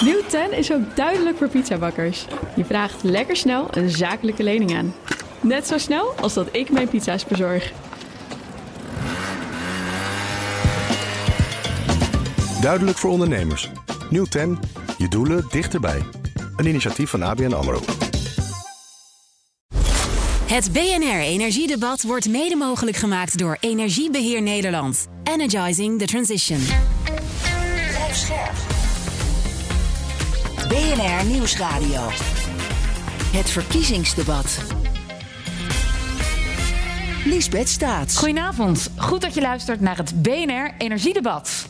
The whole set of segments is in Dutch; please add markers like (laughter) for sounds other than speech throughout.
Nieuw 10 is ook duidelijk voor pizzabakkers. Je vraagt lekker snel een zakelijke lening aan. Net zo snel als dat ik mijn pizza's bezorg. Duidelijk voor ondernemers. Nieuw 10. Je doelen dichterbij. Een initiatief van ABN AMRO. Het BNR Energiedebat wordt mede mogelijk gemaakt door Energiebeheer Nederland. Energizing the transition. BNR Nieuwsradio. Het verkiezingsdebat. Liesbeth Staats. Goedenavond. Goed dat je luistert naar het BNR Energiedebat.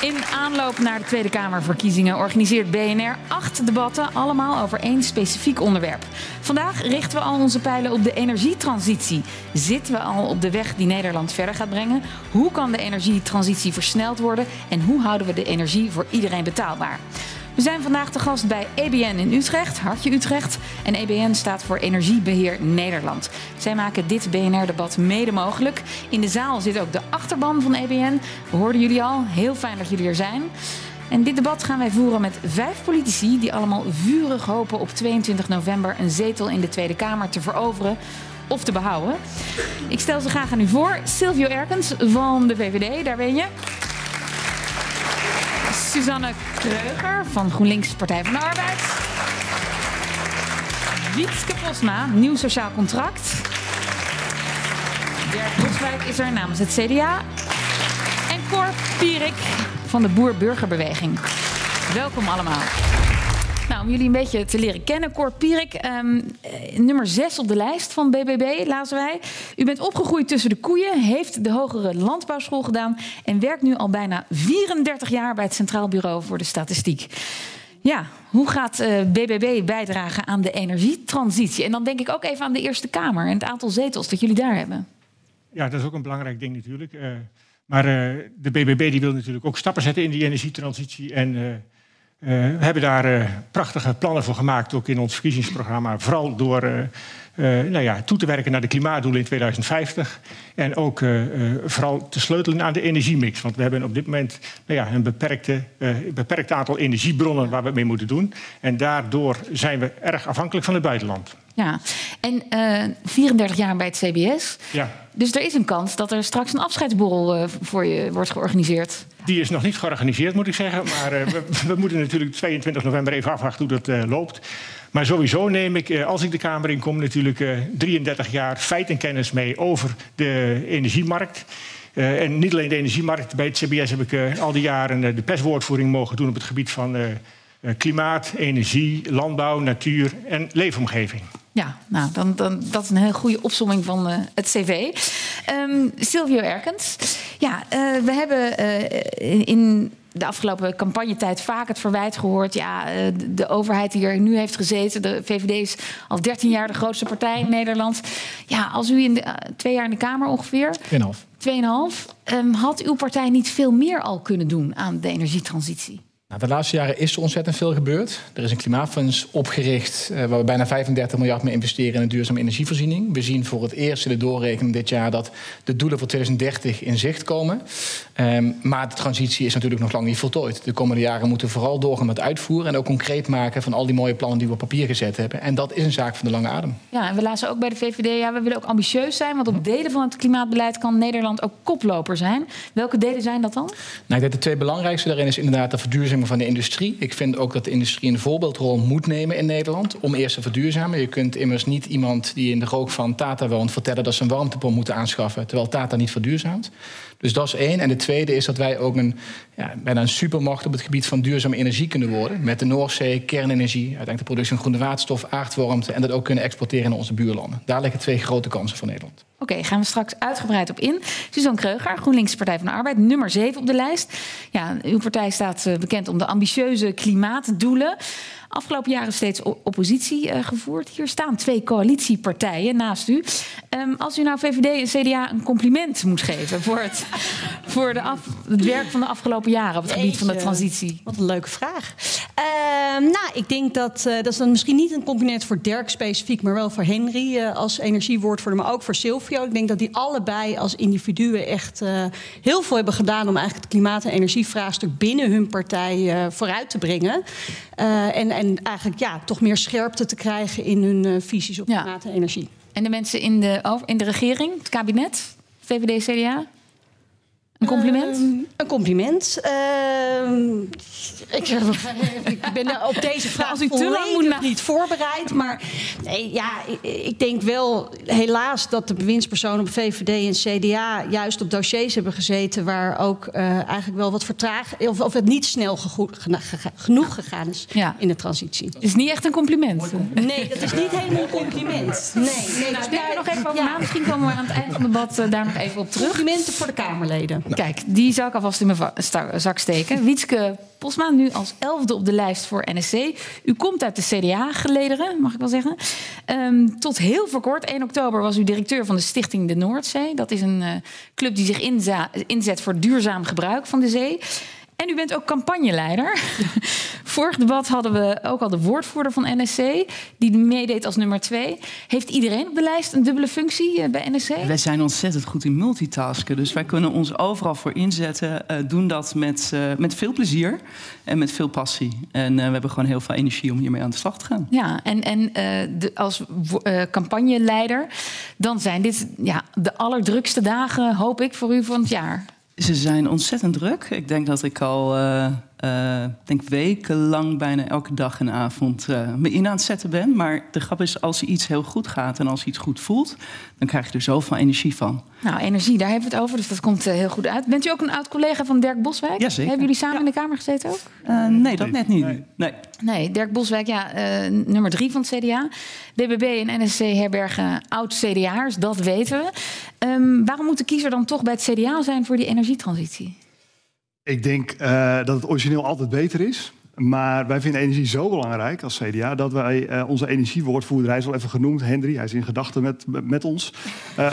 In aanloop naar de Tweede Kamerverkiezingen organiseert BNR acht debatten, allemaal over één specifiek onderwerp. Vandaag richten we al onze pijlen op de energietransitie. Zitten we al op de weg die Nederland verder gaat brengen? Hoe kan de energietransitie versneld worden? En hoe houden we de energie voor iedereen betaalbaar? We zijn vandaag te gast bij EBN in Utrecht, Hartje Utrecht. En EBN staat voor Energiebeheer Nederland. Zij maken dit BNR-debat mede mogelijk. In de zaal zit ook de achterban van EBN. We hoorden jullie al. Heel fijn dat jullie er zijn. En dit debat gaan wij voeren met vijf politici die allemaal vurig hopen op 22 november een zetel in de Tweede Kamer te veroveren of te behouden. Ik stel ze graag aan u voor. Silvio Erkens van de VVD, daar ben je. Suzanne Kreuger van GroenLinks Partij van de Arbeid. Wietske Posma, Nieuw Sociaal Contract. Dirk Boswijk is er namens het CDA. En Cor Pierik van de Boer-Burgerbeweging. Welkom allemaal. Nou, om jullie een beetje te leren kennen, Cor Pierik, ehm, nummer 6 op de lijst van BBB, lazen wij. U bent opgegroeid tussen de koeien, heeft de hogere landbouwschool gedaan en werkt nu al bijna 34 jaar bij het Centraal Bureau voor de Statistiek. Ja, hoe gaat uh, BBB bijdragen aan de energietransitie? En dan denk ik ook even aan de Eerste Kamer en het aantal zetels dat jullie daar hebben. Ja, dat is ook een belangrijk ding natuurlijk. Uh, maar de BBB die wil natuurlijk ook stappen zetten in die energietransitie. En we hebben daar uh, prachtige plannen voor gemaakt, ook in ons verkiezingsprogramma. Vooral door uh, nou ja, toe te werken naar de klimaatdoelen in 2050. En ook vooral te sleutelen aan de energiemix. Want we hebben op dit moment nou ja, een beperkte, beperkt aantal energiebronnen waar we mee moeten doen. En daardoor zijn we erg afhankelijk van het buitenland. Ja, en 34 jaar bij het CBS. Ja. Dus er is een kans dat er straks een afscheidsborrel voor je wordt georganiseerd. Die is nog niet georganiseerd, moet ik zeggen. Maar uh, we, moeten natuurlijk 22 november even afwachten hoe dat uh, loopt. Maar sowieso neem ik, als ik de Kamer in kom, natuurlijk 33 jaar feit en kennis mee over de energiemarkt. en niet alleen de energiemarkt. Bij het CBS heb ik al die jaren de perswoordvoering mogen doen op het gebied van klimaat, energie, landbouw, natuur en leefomgeving. Ja, nou, dan, dan, dat is een heel goede opsomming van uh, het cv. Um, Silvio Erkens. Ja, uh, we hebben uh, in de afgelopen campagnetijd vaak het verwijt gehoord. Ja, de, de overheid die er nu heeft gezeten, de VVD is al 13 jaar de grootste partij in Nederland. Ja, als u in de, twee jaar in de Kamer ongeveer. 2,5. 2,5. Um, had uw partij niet veel meer al kunnen doen aan de energietransitie? Nou, de laatste jaren is er ontzettend veel gebeurd. Er is een klimaatfonds opgericht uh, waar we bijna 35 miljard mee investeren in een duurzame energievoorziening. We zien voor het eerst in de doorrekening dit jaar dat de doelen voor 2030 in zicht komen. Um, maar de transitie is natuurlijk nog lang niet voltooid. De komende jaren moeten we vooral doorgaan met uitvoeren en ook concreet maken van al die mooie plannen die we op papier gezet hebben. En dat is een zaak van de lange adem. Ja, en we lazen ook bij de VVD, ja, we willen ook ambitieus zijn, want op delen van het klimaatbeleid kan Nederland ook koploper zijn. Welke delen zijn dat dan? Nou, ik denk de twee belangrijkste daarin is inderdaad de van de industrie. Ik vind ook dat de industrie een voorbeeldrol moet nemen in Nederland om eerst te verduurzamen. Je kunt immers niet iemand die in de rook van Tata woont vertellen dat ze een warmtepomp moeten aanschaffen, terwijl Tata niet verduurzaamt. Dus dat is één. En de tweede is dat wij ook een, ja, bijna een supermacht op het gebied van duurzame energie kunnen worden. Met de Noordzee, kernenergie, uiteindelijk de productie van groene waterstof, aardwarmte. En dat ook kunnen exporteren naar onze buurlanden. Daar liggen twee grote kansen voor Nederland. Oké, gaan we straks uitgebreid op in. Suzanne Kreuger, GroenLinks Partij van de Arbeid, nummer 7 op de lijst. Ja, uw partij staat bekend om de ambitieuze klimaatdoelen. Afgelopen jaren steeds oppositie uh, gevoerd. Hier staan twee coalitiepartijen naast u. Um, als u nou VVD en CDA een compliment moet geven voor het, (laughs) voor de af, het werk van de afgelopen jaren op het gebied van de transitie. Wat een leuke vraag. Ehm, nou, ik denk dat uh, dat is dan misschien niet een compliment voor Dirk specifiek, maar wel voor Henry uh, als energiewoordvoerder, maar ook voor Silvio. Ik denk dat die allebei als individuen echt heel veel hebben gedaan om eigenlijk het klimaat- en energievraagstuk binnen hun partij vooruit te brengen. en, en eigenlijk ja, toch meer scherpte te krijgen in hun visies op klimaat en energie. En de mensen in de, in de regering, het kabinet, VVD, CDA? Een compliment? Uh, een compliment. Uh, ik, ik, ben op deze vraag Als u te lang moet niet voorbereid. Maar nee, ja, ik, ik, denk wel helaas dat de bewindspersonen op VVD en CDA... juist op dossiers hebben gezeten waar ook uh, eigenlijk wel wat vertraging... Of, of, het niet snel genoeg gegaan is ja. in de transitie. Het is niet echt een compliment. Nee, dat is niet helemaal een compliment. Nee, nee, nou, denk er nog even over ja. na. Misschien komen we aan het eind van het debat uh, daar nog even op terug. Complimenten voor de Kamerleden. Kijk, die zal ik alvast in mijn zak steken. Wietske Posma, nu als elfde op de lijst voor NSC. U komt uit de CDA-gelederen, mag ik wel zeggen. Um, tot heel voor kort, 1 oktober, was u directeur van de Stichting de Noordzee. Dat is een uh, club die zich inzet voor duurzaam gebruik van de zee. En u bent ook campagneleider. (laughs) Vorig debat hadden we ook al de woordvoerder van NSC, die meedeed als nummer twee. Heeft iedereen op de lijst een dubbele functie eh, bij NSC? Wij zijn ontzettend goed in multitasken. Dus wij kunnen ons overal voor inzetten. Uh, doen dat met, uh, met veel plezier en met veel passie. En we hebben gewoon heel veel energie om hiermee aan de slag te gaan. Ja, en, en de, als campagneleider, dan zijn dit ja, de allerdrukste dagen, hoop ik, voor u van het jaar. Ze zijn ontzettend druk. Ik denk dat ik al uh, denk wekenlang bijna elke dag en avond uh, me in aan het zetten ben. Maar de grap is, als iets heel goed gaat en als iets goed voelt, dan krijg je er zoveel energie van. Nou, energie, daar hebben we het over, dus dat komt heel goed uit. Bent u ook een oud collega van Dirk Boswijk? Jazeker. Hebben jullie samen in de Kamer gezeten ook? nee, dat net niet. Nee, nee. nee Dirk Boswijk, ja, nummer drie van het CDA. BBB en NSC herbergen oud-CDA'ers, dat weten we. Um, waarom moet de kiezer dan toch bij het CDA zijn voor die energietransitie? Ik denk uh, dat het origineel altijd beter is. Maar wij vinden energie zo belangrijk als CDA dat wij uh, onze energiewoordvoerder, hij is al even genoemd, Hendry, hij is in gedachten met, met ons. Uh,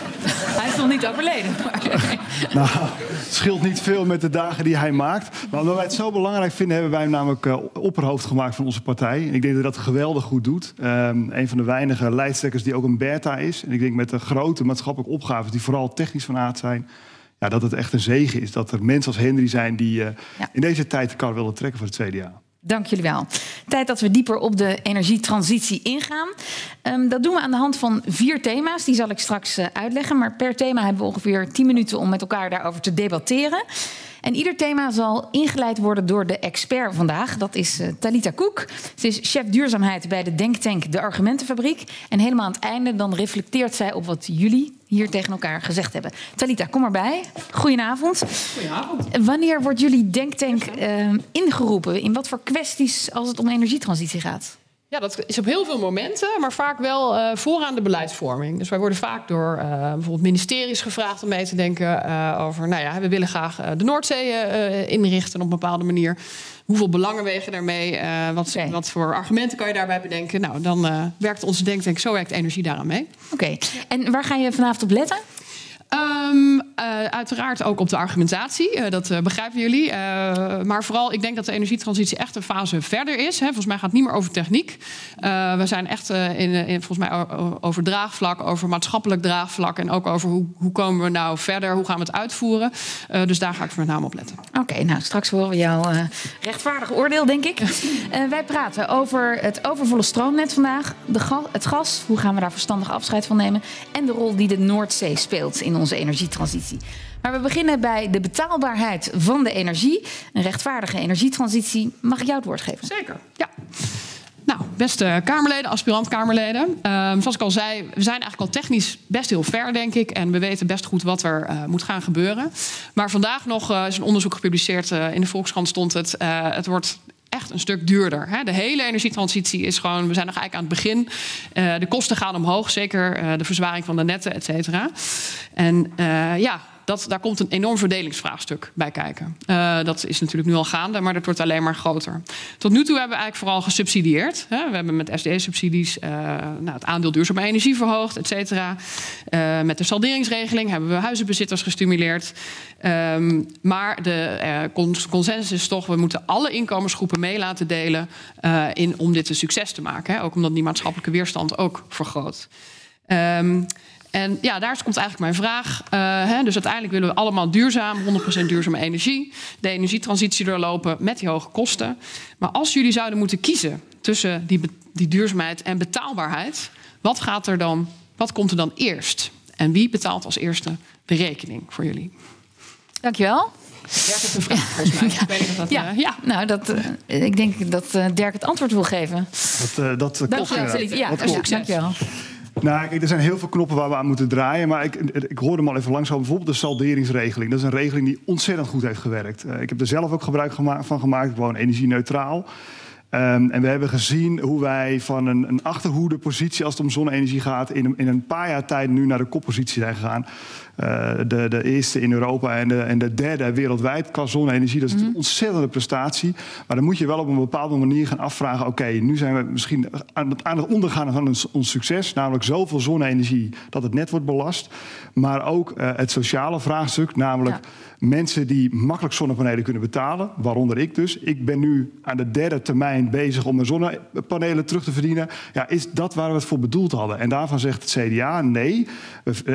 hij is nog niet overleden. Maar... (laughs) nou, het scheelt niet veel met de dagen die hij maakt. Maar omdat wij het zo belangrijk vinden, hebben wij hem namelijk uh, opperhoofd gemaakt van onze partij. En ik denk dat hij dat geweldig goed doet. Um, een van de weinige leidstekkers die ook een beta is. En ik denk met de grote maatschappelijke opgaven die vooral technisch van aard zijn ja, dat het echt een zegen is dat er mensen als Henry zijn die uh, ja. in deze tijd de kar willen trekken voor het CDA. Dank jullie wel. Tijd dat we dieper op de energietransitie ingaan. Um, dat doen we aan de hand van vier thema's. Die zal ik straks uh, uitleggen. Maar per thema hebben we ongeveer 10 minuten om met elkaar daarover te debatteren. En ieder thema zal ingeleid worden door de expert vandaag. Dat is uh, Talita Koek. Ze is chef duurzaamheid bij de denktank De Argumentenfabriek. En helemaal aan het einde dan reflecteert zij op wat jullie hier tegen elkaar gezegd hebben. Talita, kom erbij. Goedenavond. Goedenavond. Wanneer wordt jullie denktank uh, ingeroepen? In wat voor kwesties als het om energietransitie gaat? Ja, dat is op heel veel momenten, maar vaak wel uh, vooraan de beleidsvorming. Dus wij worden vaak door uh, bijvoorbeeld ministeries gevraagd om mee te denken uh, over, nou ja, we willen graag de Noordzee inrichten op een bepaalde manier. Hoeveel belangen wegen daarmee? wat, okay. wat, voor argumenten kan je daarbij bedenken? Nou, dan werkt onze denktank, zo werkt energie daaraan mee. Oké, okay. en waar ga je vanavond op letten? Um, uh, uiteraard ook op de argumentatie, uh, dat uh, begrijpen jullie. maar vooral, ik denk dat de energietransitie echt een fase verder is. Hè. Volgens mij gaat het niet meer over techniek. we zijn echt in, in, volgens mij over draagvlak, over maatschappelijk draagvlak... en ook over hoe, hoe komen we nou verder, hoe gaan we het uitvoeren. dus daar ga ik met name op letten. Oké, okay, nou straks horen we jouw rechtvaardig oordeel, denk ik. (laughs) wij praten over het overvolle stroomnet vandaag, de ga het gas... hoe gaan we daar verstandig afscheid van nemen... en de rol die de Noordzee speelt in onze energietransitie. Maar we beginnen bij de betaalbaarheid van de energie. Een rechtvaardige energietransitie. Mag ik jou het woord geven? Zeker, ja. Nou, beste Kamerleden, aspirant-Kamerleden. Um, zoals ik al zei, we zijn eigenlijk al technisch best heel ver, denk ik. En we weten best goed wat er uh, moet gaan gebeuren. Maar vandaag nog uh, is een onderzoek gepubliceerd. Uh, in de Volkskrant stond het. het wordt echt een stuk duurder. Hè? De hele energietransitie is gewoon, we zijn nog eigenlijk aan het begin. Uh, de kosten gaan omhoog, zeker uh, de verzwaring van de netten, et cetera. En uh, ja, dat, daar komt een enorm verdelingsvraagstuk bij kijken. Uh, dat is natuurlijk nu al gaande, maar dat wordt alleen maar groter. Tot nu toe hebben we eigenlijk vooral gesubsidieerd. Hè. We hebben met SD-subsidies uh, nou, het aandeel duurzame energie verhoogd, et cetera. Uh, met de salderingsregeling hebben we huizenbezitters gestimuleerd. Um, maar de consensus is toch, we moeten alle inkomensgroepen mee laten delen in, om dit een succes te maken. Hè. Ook omdat die maatschappelijke weerstand ook vergroot. Um, en ja, daar komt eigenlijk mijn vraag. Uh, hè, dus uiteindelijk willen we allemaal duurzaam, 100% duurzame energie. De energietransitie doorlopen met die hoge kosten. Maar als jullie zouden moeten kiezen tussen die, die duurzaamheid en betaalbaarheid, wat gaat er dan, wat komt er dan eerst? En wie betaalt als eerste de rekening voor jullie? Dankjewel. Dirk heeft een vraag, volgens mij. (laughs) Ja, dat, ja, uh, ja. nou, dat, uh, ik denk dat uh, Dirk het antwoord wil geven. Dat, dat dankjewel, ja, dat succes. Dankjewel. Nou, kijk, er zijn heel veel knoppen waar we aan moeten draaien. Maar ik, ik hoorde hem al even langzaam. Bijvoorbeeld de salderingsregeling. Dat is een regeling die ontzettend goed heeft gewerkt. Uh, ik heb er zelf ook gebruik van gemaakt. Gewoon energie-neutraal. Um, en we hebben gezien hoe wij van een, een achterhoede positie als het om zonne-energie gaat, in in een paar jaar tijd nu naar de koppositie zijn gegaan. Uh, de, de, eerste in Europa en de, en de derde wereldwijd qua zonne-energie. Dat is mm -hmm. een ontzettende prestatie. Maar dan moet je wel op een bepaalde manier gaan afvragen: oké, okay, nu zijn we misschien aan het, aan het ondergaan van ons, ons succes, namelijk zoveel zonne-energie dat het net wordt belast. Maar ook uh, het sociale vraagstuk, namelijk. Ja mensen die makkelijk zonnepanelen kunnen betalen, waaronder ik dus. Ik ben nu aan de derde termijn bezig om mijn zonnepanelen terug te verdienen. Ja, is dat waar we het voor bedoeld hadden? En daarvan zegt het CDA nee.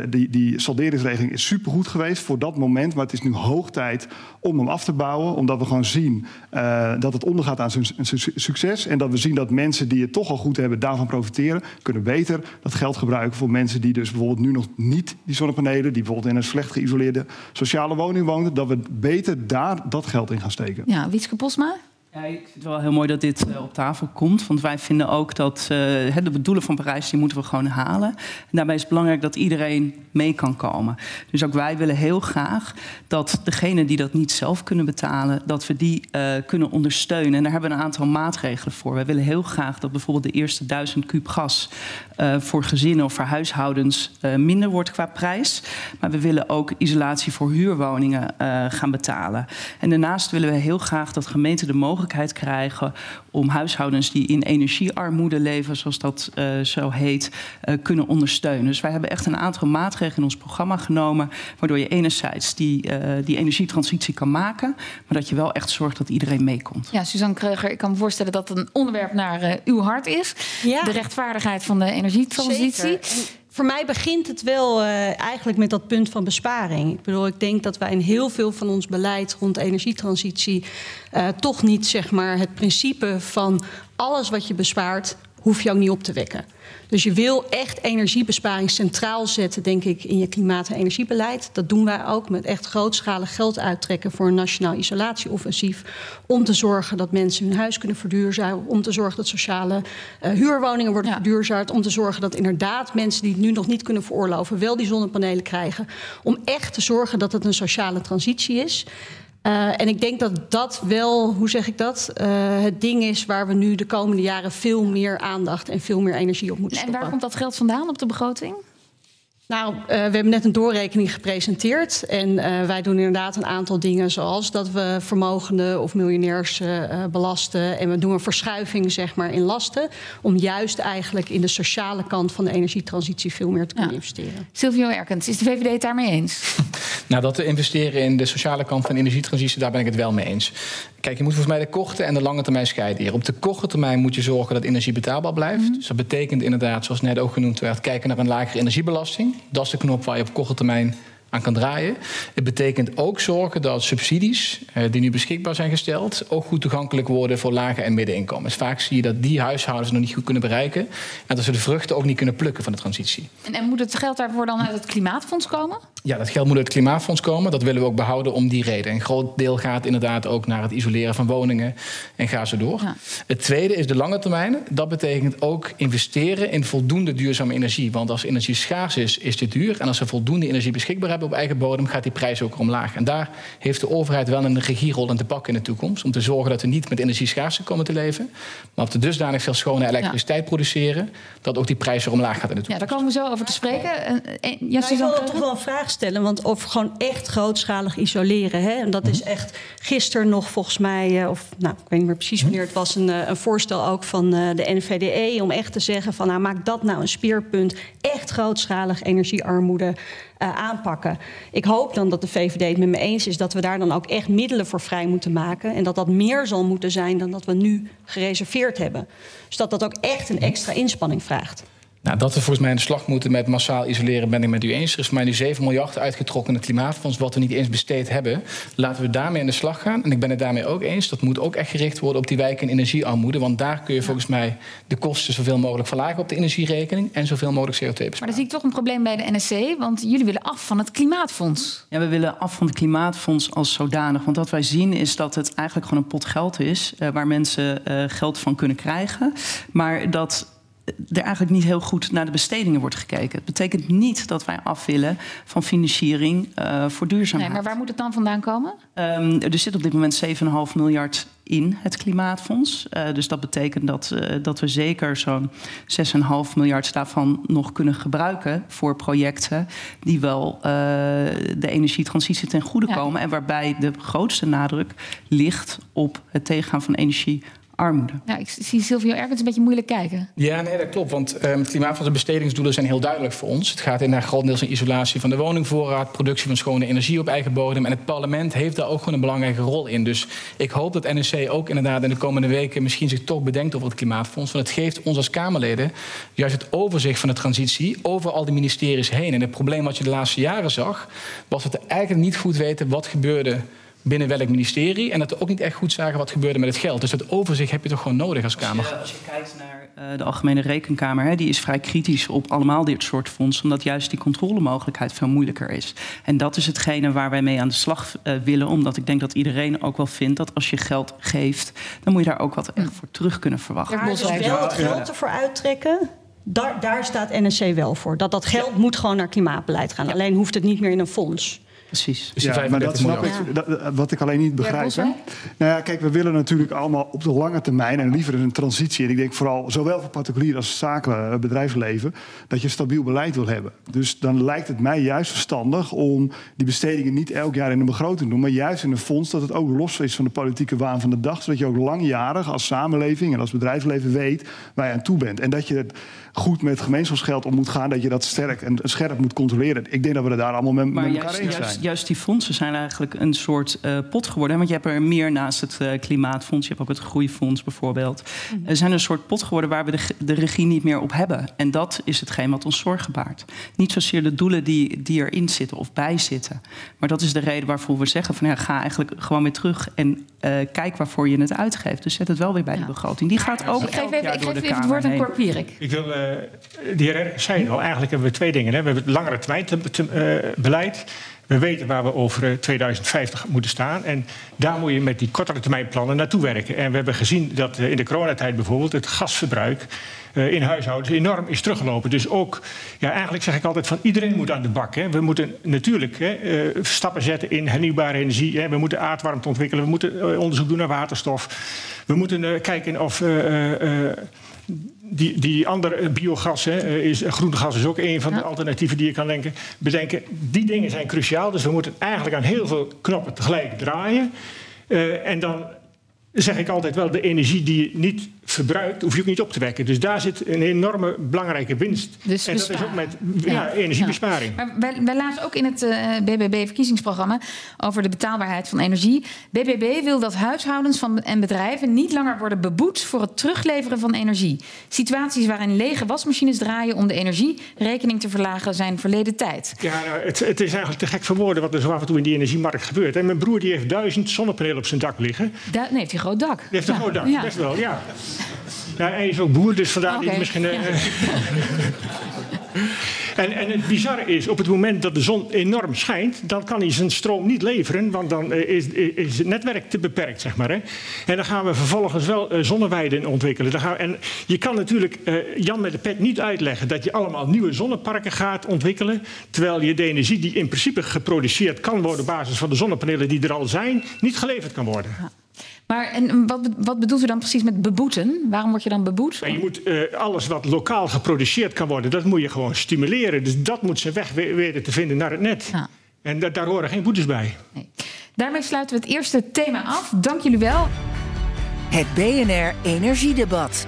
Die, die salderingsregeling is supergoed geweest voor dat moment, maar het is nu hoog tijd om hem af te bouwen, omdat we gewoon zien uh, dat het ondergaat aan zijn succes en dat we zien dat mensen die het toch al goed hebben daarvan profiteren, kunnen beter dat geld gebruiken voor mensen die dus bijvoorbeeld nu nog niet die zonnepanelen, die bijvoorbeeld in een slecht geïsoleerde sociale woning dat we beter daar dat geld in gaan steken. Ja, Wietske Posma? Ja, ik vind het wel heel mooi dat dit uh, op tafel komt. Want wij vinden ook dat uh, de doelen van Parijs die moeten we gewoon halen. En daarbij is het belangrijk dat iedereen mee kan komen. Dus ook wij willen heel graag dat degenen die dat niet zelf kunnen betalen, dat we die uh, kunnen ondersteunen. En daar hebben we een aantal maatregelen voor. Wij willen heel graag dat bijvoorbeeld de eerste duizend kuub gas voor gezinnen of voor huishoudens minder wordt qua prijs. Maar we willen ook isolatie voor huurwoningen gaan betalen. En daarnaast willen we heel graag dat gemeenten de mogelijkheid mogelijkheid krijgen om huishoudens die in energiearmoede leven, zoals dat uh, zo heet, uh, kunnen ondersteunen. Dus wij hebben echt een aantal maatregelen in ons programma genomen, waardoor je enerzijds die, uh, die energietransitie kan maken, maar dat je wel echt zorgt dat iedereen meekomt. Ja, Suzanne Kreuger, ik kan me voorstellen dat een onderwerp naar uw hart is. Ja. De rechtvaardigheid van de energietransitie. Zeker voor mij begint het wel uh, eigenlijk met dat punt van besparing. Ik bedoel, ik denk dat wij in heel veel van ons beleid rond energietransitie uh, toch niet zeg maar, het principe van alles wat je bespaart, hoef je ook niet op te wekken. Dus je wil echt energiebesparing centraal zetten, denk ik, in je klimaat- en energiebeleid. Dat doen wij ook met echt grootschalig geld uittrekken voor een nationaal isolatieoffensief. Om te zorgen dat mensen hun huis kunnen verduurzamen. Om te zorgen dat sociale uh, huurwoningen worden ja. verduurzaamd. Om te zorgen dat inderdaad mensen die het nu nog niet kunnen veroorloven, wel die zonnepanelen krijgen. Om echt te zorgen dat het een sociale transitie is. Uh, en ik denk dat dat wel, hoe zeg ik dat, uh, het ding is waar we nu de komende jaren veel meer aandacht en veel meer energie op moeten stoppen. En waar komt dat geld vandaan op de begroting? Nou, uh, we hebben net een doorrekening gepresenteerd. En uh, wij doen inderdaad een aantal dingen, zoals dat we vermogenden of miljonairs uh, belasten. En we doen een verschuiving zeg maar, in lasten. Om juist eigenlijk in de sociale kant van de energietransitie veel meer te kunnen ja. investeren. Silvio Erkens, is de VVD het daarmee eens? (laughs) nou, dat we investeren in de sociale kant van de energietransitie, daar ben ik het wel mee eens. Kijk, je moet volgens mij de korte en de lange termijn scheiden hier. Op de korte termijn moet je zorgen dat energie betaalbaar blijft. Mm -hmm. Dus dat betekent inderdaad, zoals net ook genoemd werd, kijken naar een lagere energiebelasting. Dat is de knop waar je op korte aan kan draaien. Het betekent ook zorgen dat subsidies uh, die nu beschikbaar zijn gesteld... ook goed toegankelijk worden voor lage en middeninkomens. Vaak zie je dat die huishoudens nog niet goed kunnen bereiken... en dat ze de vruchten ook niet kunnen plukken van de transitie. En, en moet het geld daarvoor dan uit het Klimaatfonds komen? Ja, dat geld moet uit het Klimaatfonds komen. Dat willen we ook behouden om die reden. Een groot deel gaat inderdaad ook naar het isoleren van woningen en ga zo door. Ja. Het tweede is de lange termijn. Dat betekent ook investeren in voldoende duurzame energie. Want als energie schaars is, is dit duur. En als we voldoende energie beschikbaar hebben hebben op eigen bodem, gaat die prijs ook omlaag. En daar heeft de overheid wel een regierol in te pakken in de toekomst. Om te zorgen dat we niet met energieschaarste komen te leven. Maar op de dusdanig veel schone elektriciteit produceren. dat ook die prijs weer omlaag gaat in de toekomst. Ja, daar komen we zo over te spreken. Uh, ja, ik wil toch wel een vraag stellen. Want of gewoon echt grootschalig isoleren. Hè? En dat is echt gisteren nog volgens mij. of nou, ik weet niet meer precies wanneer het was. Een, een voorstel ook van de NVDE. om echt te zeggen: van nou maak dat nou een speerpunt. Echt grootschalig energiearmoede uh, aanpakken. Ik hoop dan dat de VVD het met me eens is dat we daar dan ook echt middelen voor vrij moeten maken. En dat dat meer zal moeten zijn dan dat we nu gereserveerd hebben. Dus dat dat ook echt een extra inspanning vraagt. Nou, dat we volgens mij aan de slag moeten met massaal isoleren, ben ik met u eens. Er is mij nu 7 miljard uitgetrokken in het klimaatfonds, wat we niet eens besteed hebben. Laten we daarmee aan de slag gaan. En ik ben het daarmee ook eens. Dat moet ook echt gericht worden op die wijken in energiearmoede. Want daar kun je volgens mij de kosten zoveel mogelijk verlagen op de energierekening en zoveel mogelijk CO2 besparen. Maar dan zie ik toch een probleem bij de NSC, want jullie willen af van het klimaatfonds. Ja, we willen af van het klimaatfonds als zodanig. Want wat wij zien is dat het eigenlijk gewoon een pot geld is uh, waar mensen uh, geld van kunnen krijgen. Maar dat er eigenlijk niet heel goed naar de bestedingen wordt gekeken. Het betekent niet dat wij af willen van financiering uh, voor duurzaamheid. Nee, maar waar moet het dan vandaan komen? Um, er zit op dit moment 7,5 miljard in het klimaatfonds. Uh, dus dat betekent dat, uh, dat we zeker zo'n 6,5 miljard daarvan nog kunnen gebruiken voor projecten die wel de energietransitie ten goede ja. komen. En waarbij de grootste nadruk ligt op het tegengaan van energie armoede. Ja, ik zie Silvio ergens een beetje moeilijk kijken. Ja, nee, dat klopt. Want um, het klimaatfonds en bestedingsdoelen zijn heel duidelijk voor ons. Het gaat inderdaad grotendeels om isolatie van de woningvoorraad, productie van schone energie op eigen bodem. En het parlement heeft daar ook gewoon een belangrijke rol in. Dus ik hoop dat NEC ook inderdaad in de komende weken misschien zich toch bedenkt over het klimaatfonds. Want het geeft ons als Kamerleden juist het overzicht van de transitie over al die ministeries heen. En het probleem wat je de laatste jaren zag, was dat we eigenlijk niet goed weten wat gebeurde binnen welk ministerie. En dat we ook niet echt goed zagen wat gebeurde met het geld. Dus dat overzicht heb je toch gewoon nodig als Kamer. Als je, als je kijkt naar uh, de Algemene Rekenkamer, hè, die is vrij kritisch op allemaal dit soort fondsen. Omdat juist die controlemogelijkheid veel moeilijker is. En dat is hetgene waar wij mee aan de slag uh, willen. Omdat ik denk dat iedereen ook wel vindt dat als je geld geeft, dan moet je daar ook wat echt voor terug kunnen verwachten. Ja, dus wel het geld ervoor uittrekken. Daar, daar staat NSC wel voor. Dat dat geld moet gewoon naar klimaatbeleid gaan. Alleen hoeft het niet meer in een fonds. Precies. Dus ja, maar dat snap ik. Dat, wat ik alleen niet begrijp. Ja, nou ja, kijk, we willen natuurlijk allemaal op de lange termijn en liever een transitie. En ik denk vooral, zowel voor particulier als zakelijk bedrijfsleven, dat je stabiel beleid wil hebben. Dus dan lijkt het mij juist verstandig om die bestedingen niet elk jaar in een begroting te doen, maar juist in een fonds dat het ook los is van de politieke waan van de dag. Zodat je ook langjarig als samenleving en als bedrijfsleven weet waar je aan toe bent. En dat je goed met gemeenschapsgeld om moet gaan, dat je dat sterk en scherp moet controleren. Ik denk dat we er daar allemaal met, met elkaar juist, eens zijn. Juist, die fondsen zijn eigenlijk een soort uh, pot geworden. Want je hebt er meer naast het uh, klimaatfonds, je hebt ook het groeifonds bijvoorbeeld. Mm. Er zijn een soort pot geworden waar we de, de, regie niet meer op hebben. En dat is hetgeen wat ons zorgen baart. Niet zozeer de doelen die, die erin zitten of bij zitten. Maar dat is de reden waarvoor we zeggen van ja, ga eigenlijk gewoon weer terug en uh, kijk waarvoor je het uitgeeft. Dus zet het wel weer bij ja. de begroting. Die gaat ook ik geef even, ik geef even het woord aan Cor Pierik. Ik wil de heer zei al, eigenlijk hebben we twee dingen. Hè. We hebben het langere termijn te, te, uh, beleid. We weten waar we over 2050 moeten staan. En daar moet je met die kortere termijn plannen naartoe werken. En we hebben gezien dat in de coronatijd bijvoorbeeld het gasverbruik in huishoudens enorm is teruggelopen. Dus ook, ja, eigenlijk zeg ik altijd van iedereen moet aan de bak. Hè. We moeten natuurlijk hè, stappen zetten in hernieuwbare energie. Hè. We moeten aardwarmte ontwikkelen. We moeten onderzoek doen naar waterstof. We moeten kijken of die, die andere biogas, hè, is, groene gas is ook een van de alternatieven die je kan denken, bedenken. Die dingen zijn cruciaal. Dus we moeten eigenlijk aan heel veel knoppen tegelijk draaien. Uh, en dan zeg ik altijd wel, de energie die je niet verbruikt, hoef je ook niet op te wekken. Dus daar zit een enorme belangrijke winst. Dus en dat is ook met ja, energiebesparing. Ja. Maar wij, wij, lazen ook in het uh, BBB-verkiezingsprogramma over de betaalbaarheid van energie. BBB wil dat huishoudens van, en bedrijven niet langer worden beboet voor het terugleveren van energie. Situaties waarin lege wasmachines draaien om de energierekening te verlagen zijn verleden tijd. Ja, nou, het, het, is eigenlijk te gek voor woorden wat er zo af en toe in die energiemarkt gebeurt. En mijn broer die heeft duizend zonnepanelen op zijn dak liggen. Da nee, heeft hij groot dak. Die heeft een groot dak, best wel, ja. Ja, hij is ook boer, dus vandaar okay. die misschien... Uh, (laughs) En, en het bizarre is, op het moment dat de zon enorm schijnt, dan kan hij zijn stroom niet leveren, want dan eh, is, is het netwerk te beperkt, zeg maar. Hè. En dan gaan we vervolgens wel uh, zonneweiden ontwikkelen. Dan gaan we, en je kan natuurlijk uh, Jan met de pet niet uitleggen dat je allemaal nieuwe zonneparken gaat ontwikkelen, terwijl je de energie die in principe geproduceerd kan worden op basis van de zonnepanelen die er al zijn, niet geleverd kan worden. Maar en wat, wat bedoelt u dan precies met beboeten? Waarom word je dan beboet? je moet uh, alles wat lokaal geproduceerd kan worden, dat moet je gewoon stimuleren. Dus dat moet zijn weg weten te vinden naar het net. Ja. En da daar horen geen boetes bij. Nee. Daarmee sluiten we het eerste thema af. Dank jullie wel. Het BNR Energiedebat.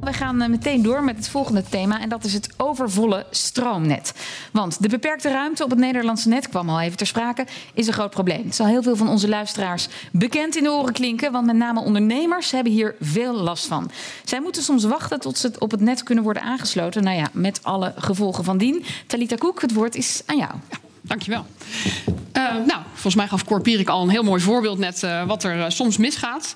We gaan eh, meteen door met het volgende thema en dat is het overvolle stroomnet. Want de beperkte ruimte op het Nederlandse net kwam al even ter sprake, is een groot probleem. Het zal heel veel van onze luisteraars bekend in de oren klinken, want met name ondernemers hebben hier veel last van. Zij moeten soms wachten tot ze op het net kunnen worden aangesloten. Nou ja, met alle gevolgen van dien. Talita Koek, het woord is aan jou. Dankjewel. Uh, nou, volgens mij gaf Cor Pierik al een heel mooi voorbeeld net uh, wat er uh, soms misgaat.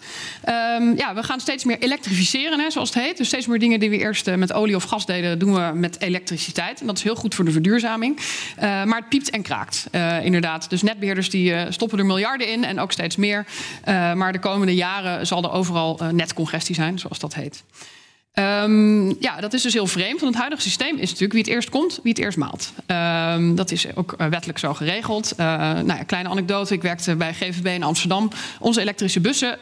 Um, ja, we gaan steeds meer elektrificeren, hè, zoals het heet. Dus steeds meer dingen die we eerst met olie of gas deden, doen we met elektriciteit. En dat is heel goed voor de verduurzaming. maar het piept en kraakt, inderdaad. Dus netbeheerders die stoppen er miljarden in en ook steeds meer. maar de komende jaren zal er overal netcongestie zijn, zoals dat heet. Um, ja, dat is dus heel vreemd. Want het huidige systeem is natuurlijk wie het eerst komt, wie het eerst maalt. Um, dat is ook uh, wettelijk zo geregeld. Uh, nou ja, kleine anekdote. Ik werkte bij GVB in Amsterdam. Onze elektrische bussen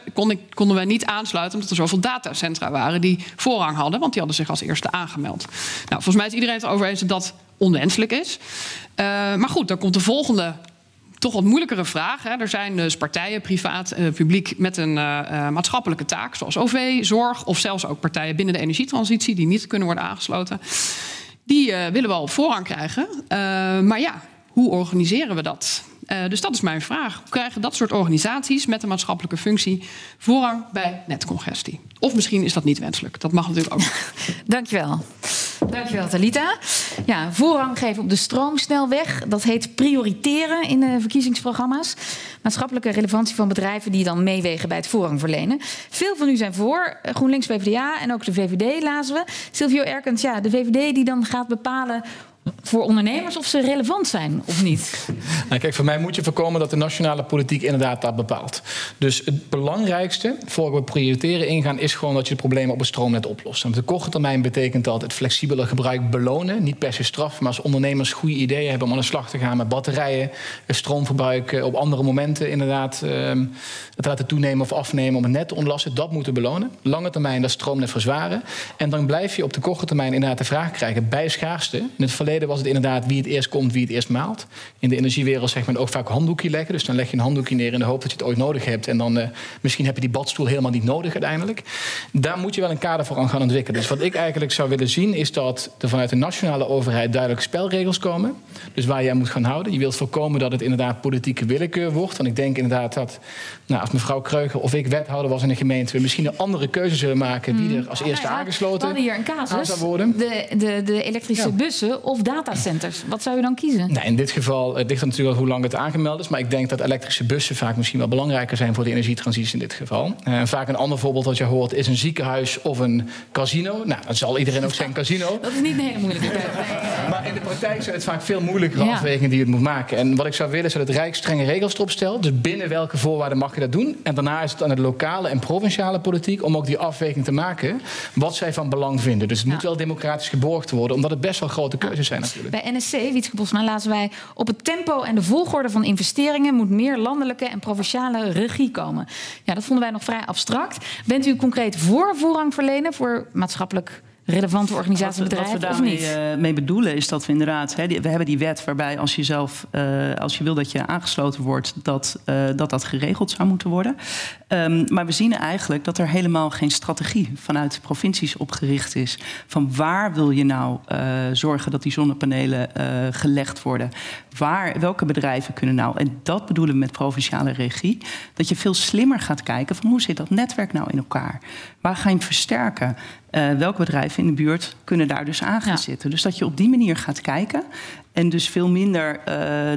konden wij niet aansluiten... omdat er zoveel datacentra waren die voorrang hadden. Want die hadden zich als eerste aangemeld. Nou, volgens mij is iedereen het erover eens dat dat onwenselijk is. Uh, maar goed, dan komt de volgende toch wat moeilijkere vraag. Hè. Er zijn dus partijen, privaat, uh, publiek, met een uh, maatschappelijke taak, zoals OV, zorg of zelfs ook partijen binnen de energietransitie die niet kunnen worden aangesloten. Die willen wel voorrang krijgen. maar ja, hoe organiseren we dat? dus dat is mijn vraag. Hoe krijgen dat soort organisaties met een maatschappelijke functie voorrang bij netcongestie? Of misschien is dat niet wenselijk. Dat mag natuurlijk ook. (laughs) Dankjewel. Dankjewel, Talita. Ja, voorrang geven op de stroomsnelweg. Dat heet prioriteren in de verkiezingsprogramma's. Maatschappelijke relevantie van bedrijven die dan meewegen bij het voorrang verlenen. Veel van u zijn voor. GroenLinks, PvdA en ook de VVD lazen we. Silvio Erkens, ja, de VVD die dan gaat bepalen voor ondernemers of ze relevant zijn of niet? Nou, kijk, voor mij moet je voorkomen dat de nationale politiek inderdaad dat bepaalt. Dus het belangrijkste voor we prioriteren ingaan is gewoon dat je de problemen op het stroomnet oplost. En op de korte termijn betekent dat het flexibele gebruik belonen, niet per se straf, maar als ondernemers goede ideeën hebben om aan de slag te gaan met batterijen, stroomverbruik op andere momenten inderdaad uh, het laten toenemen of afnemen om het net te ontlasten, dat moeten belonen. Lange termijn dat stroomnet verzwaren. En dan blijf je op de korte termijn inderdaad de vraag krijgen bij schaarste. In het verleden was het inderdaad wie het eerst komt, wie het eerst maalt. In de energiewereld zegt men ook vaak handdoekje leggen. Dus dan leg je een handdoekje neer in de hoop dat je het ooit nodig hebt. En dan uh, misschien heb je die badstoel helemaal niet nodig uiteindelijk. Daar moet je wel een kader voor aan gaan ontwikkelen. Dus wat ik eigenlijk zou willen zien is dat er vanuit de nationale overheid duidelijke spelregels komen. Dus waar je aan moet gaan houden. Je wilt voorkomen dat het inderdaad politieke willekeur wordt. Want ik denk inderdaad dat nou, als mevrouw Kreuger of ik wethouder was in een gemeente... we misschien een andere keuze zullen maken wie er als eerste aangesloten We hadden hier een casus. De, de, de elektrische bussen of datacenters. Wat zou je dan kiezen? Nou, in dit geval, het ligt natuurlijk wel hoe lang het aangemeld is. Maar ik denk dat elektrische bussen vaak misschien wel belangrijker zijn voor de energietransitie in dit geval. Uh, vaak een ander voorbeeld wat je hoort is een ziekenhuis of een casino. Nou, dan zal iedereen ook zeggen casino. (laughs) Dat is niet een hele moeilijke (laughs) keuze. maar in de praktijk zijn het vaak veel moeilijkere ja. afwegingen die je het moet maken. En wat ik zou willen is dat het Rijk strenge regels erop stelt. Dus binnen welke voorwaarden mag je dat doen? En daarna is het aan de lokale en provinciale politiek om ook die afweging te maken wat zij van belang vinden. Dus het moet wel democratisch geborgd worden, omdat het best wel grote keuzes zijn natuurlijk. Bij NSC, Wietske Bosma, lazen wij op het tempo en de volgorde van investeringen moet meer landelijke en provinciale regie komen. Ja, dat vonden wij nog vrij abstract. Bent u concreet voor voorrang verlenen voor maatschappelijk relevante organisatie bedrijven wat we daarmee, of niet? Uh, mee bedoelen is dat we inderdaad... Hè, we hebben die wet waarbij als je zelf... Uh, als je wil dat je aangesloten wordt... dat uh, dat, dat geregeld zou moeten worden. Um, maar we zien eigenlijk dat er helemaal geen strategie... vanuit de provincies opgericht is. Van waar wil je nou zorgen dat die zonnepanelen gelegd worden? Waar, welke bedrijven kunnen nou? En dat bedoelen we met provinciale regie. Dat je veel slimmer gaat kijken van hoe zit dat netwerk nou in elkaar? Waar ga je hem versterken? Uh, welke bedrijven in de buurt kunnen daar dus aan gaan ja. zitten? Dus dat je op die manier gaat kijken. En dus veel minder uh,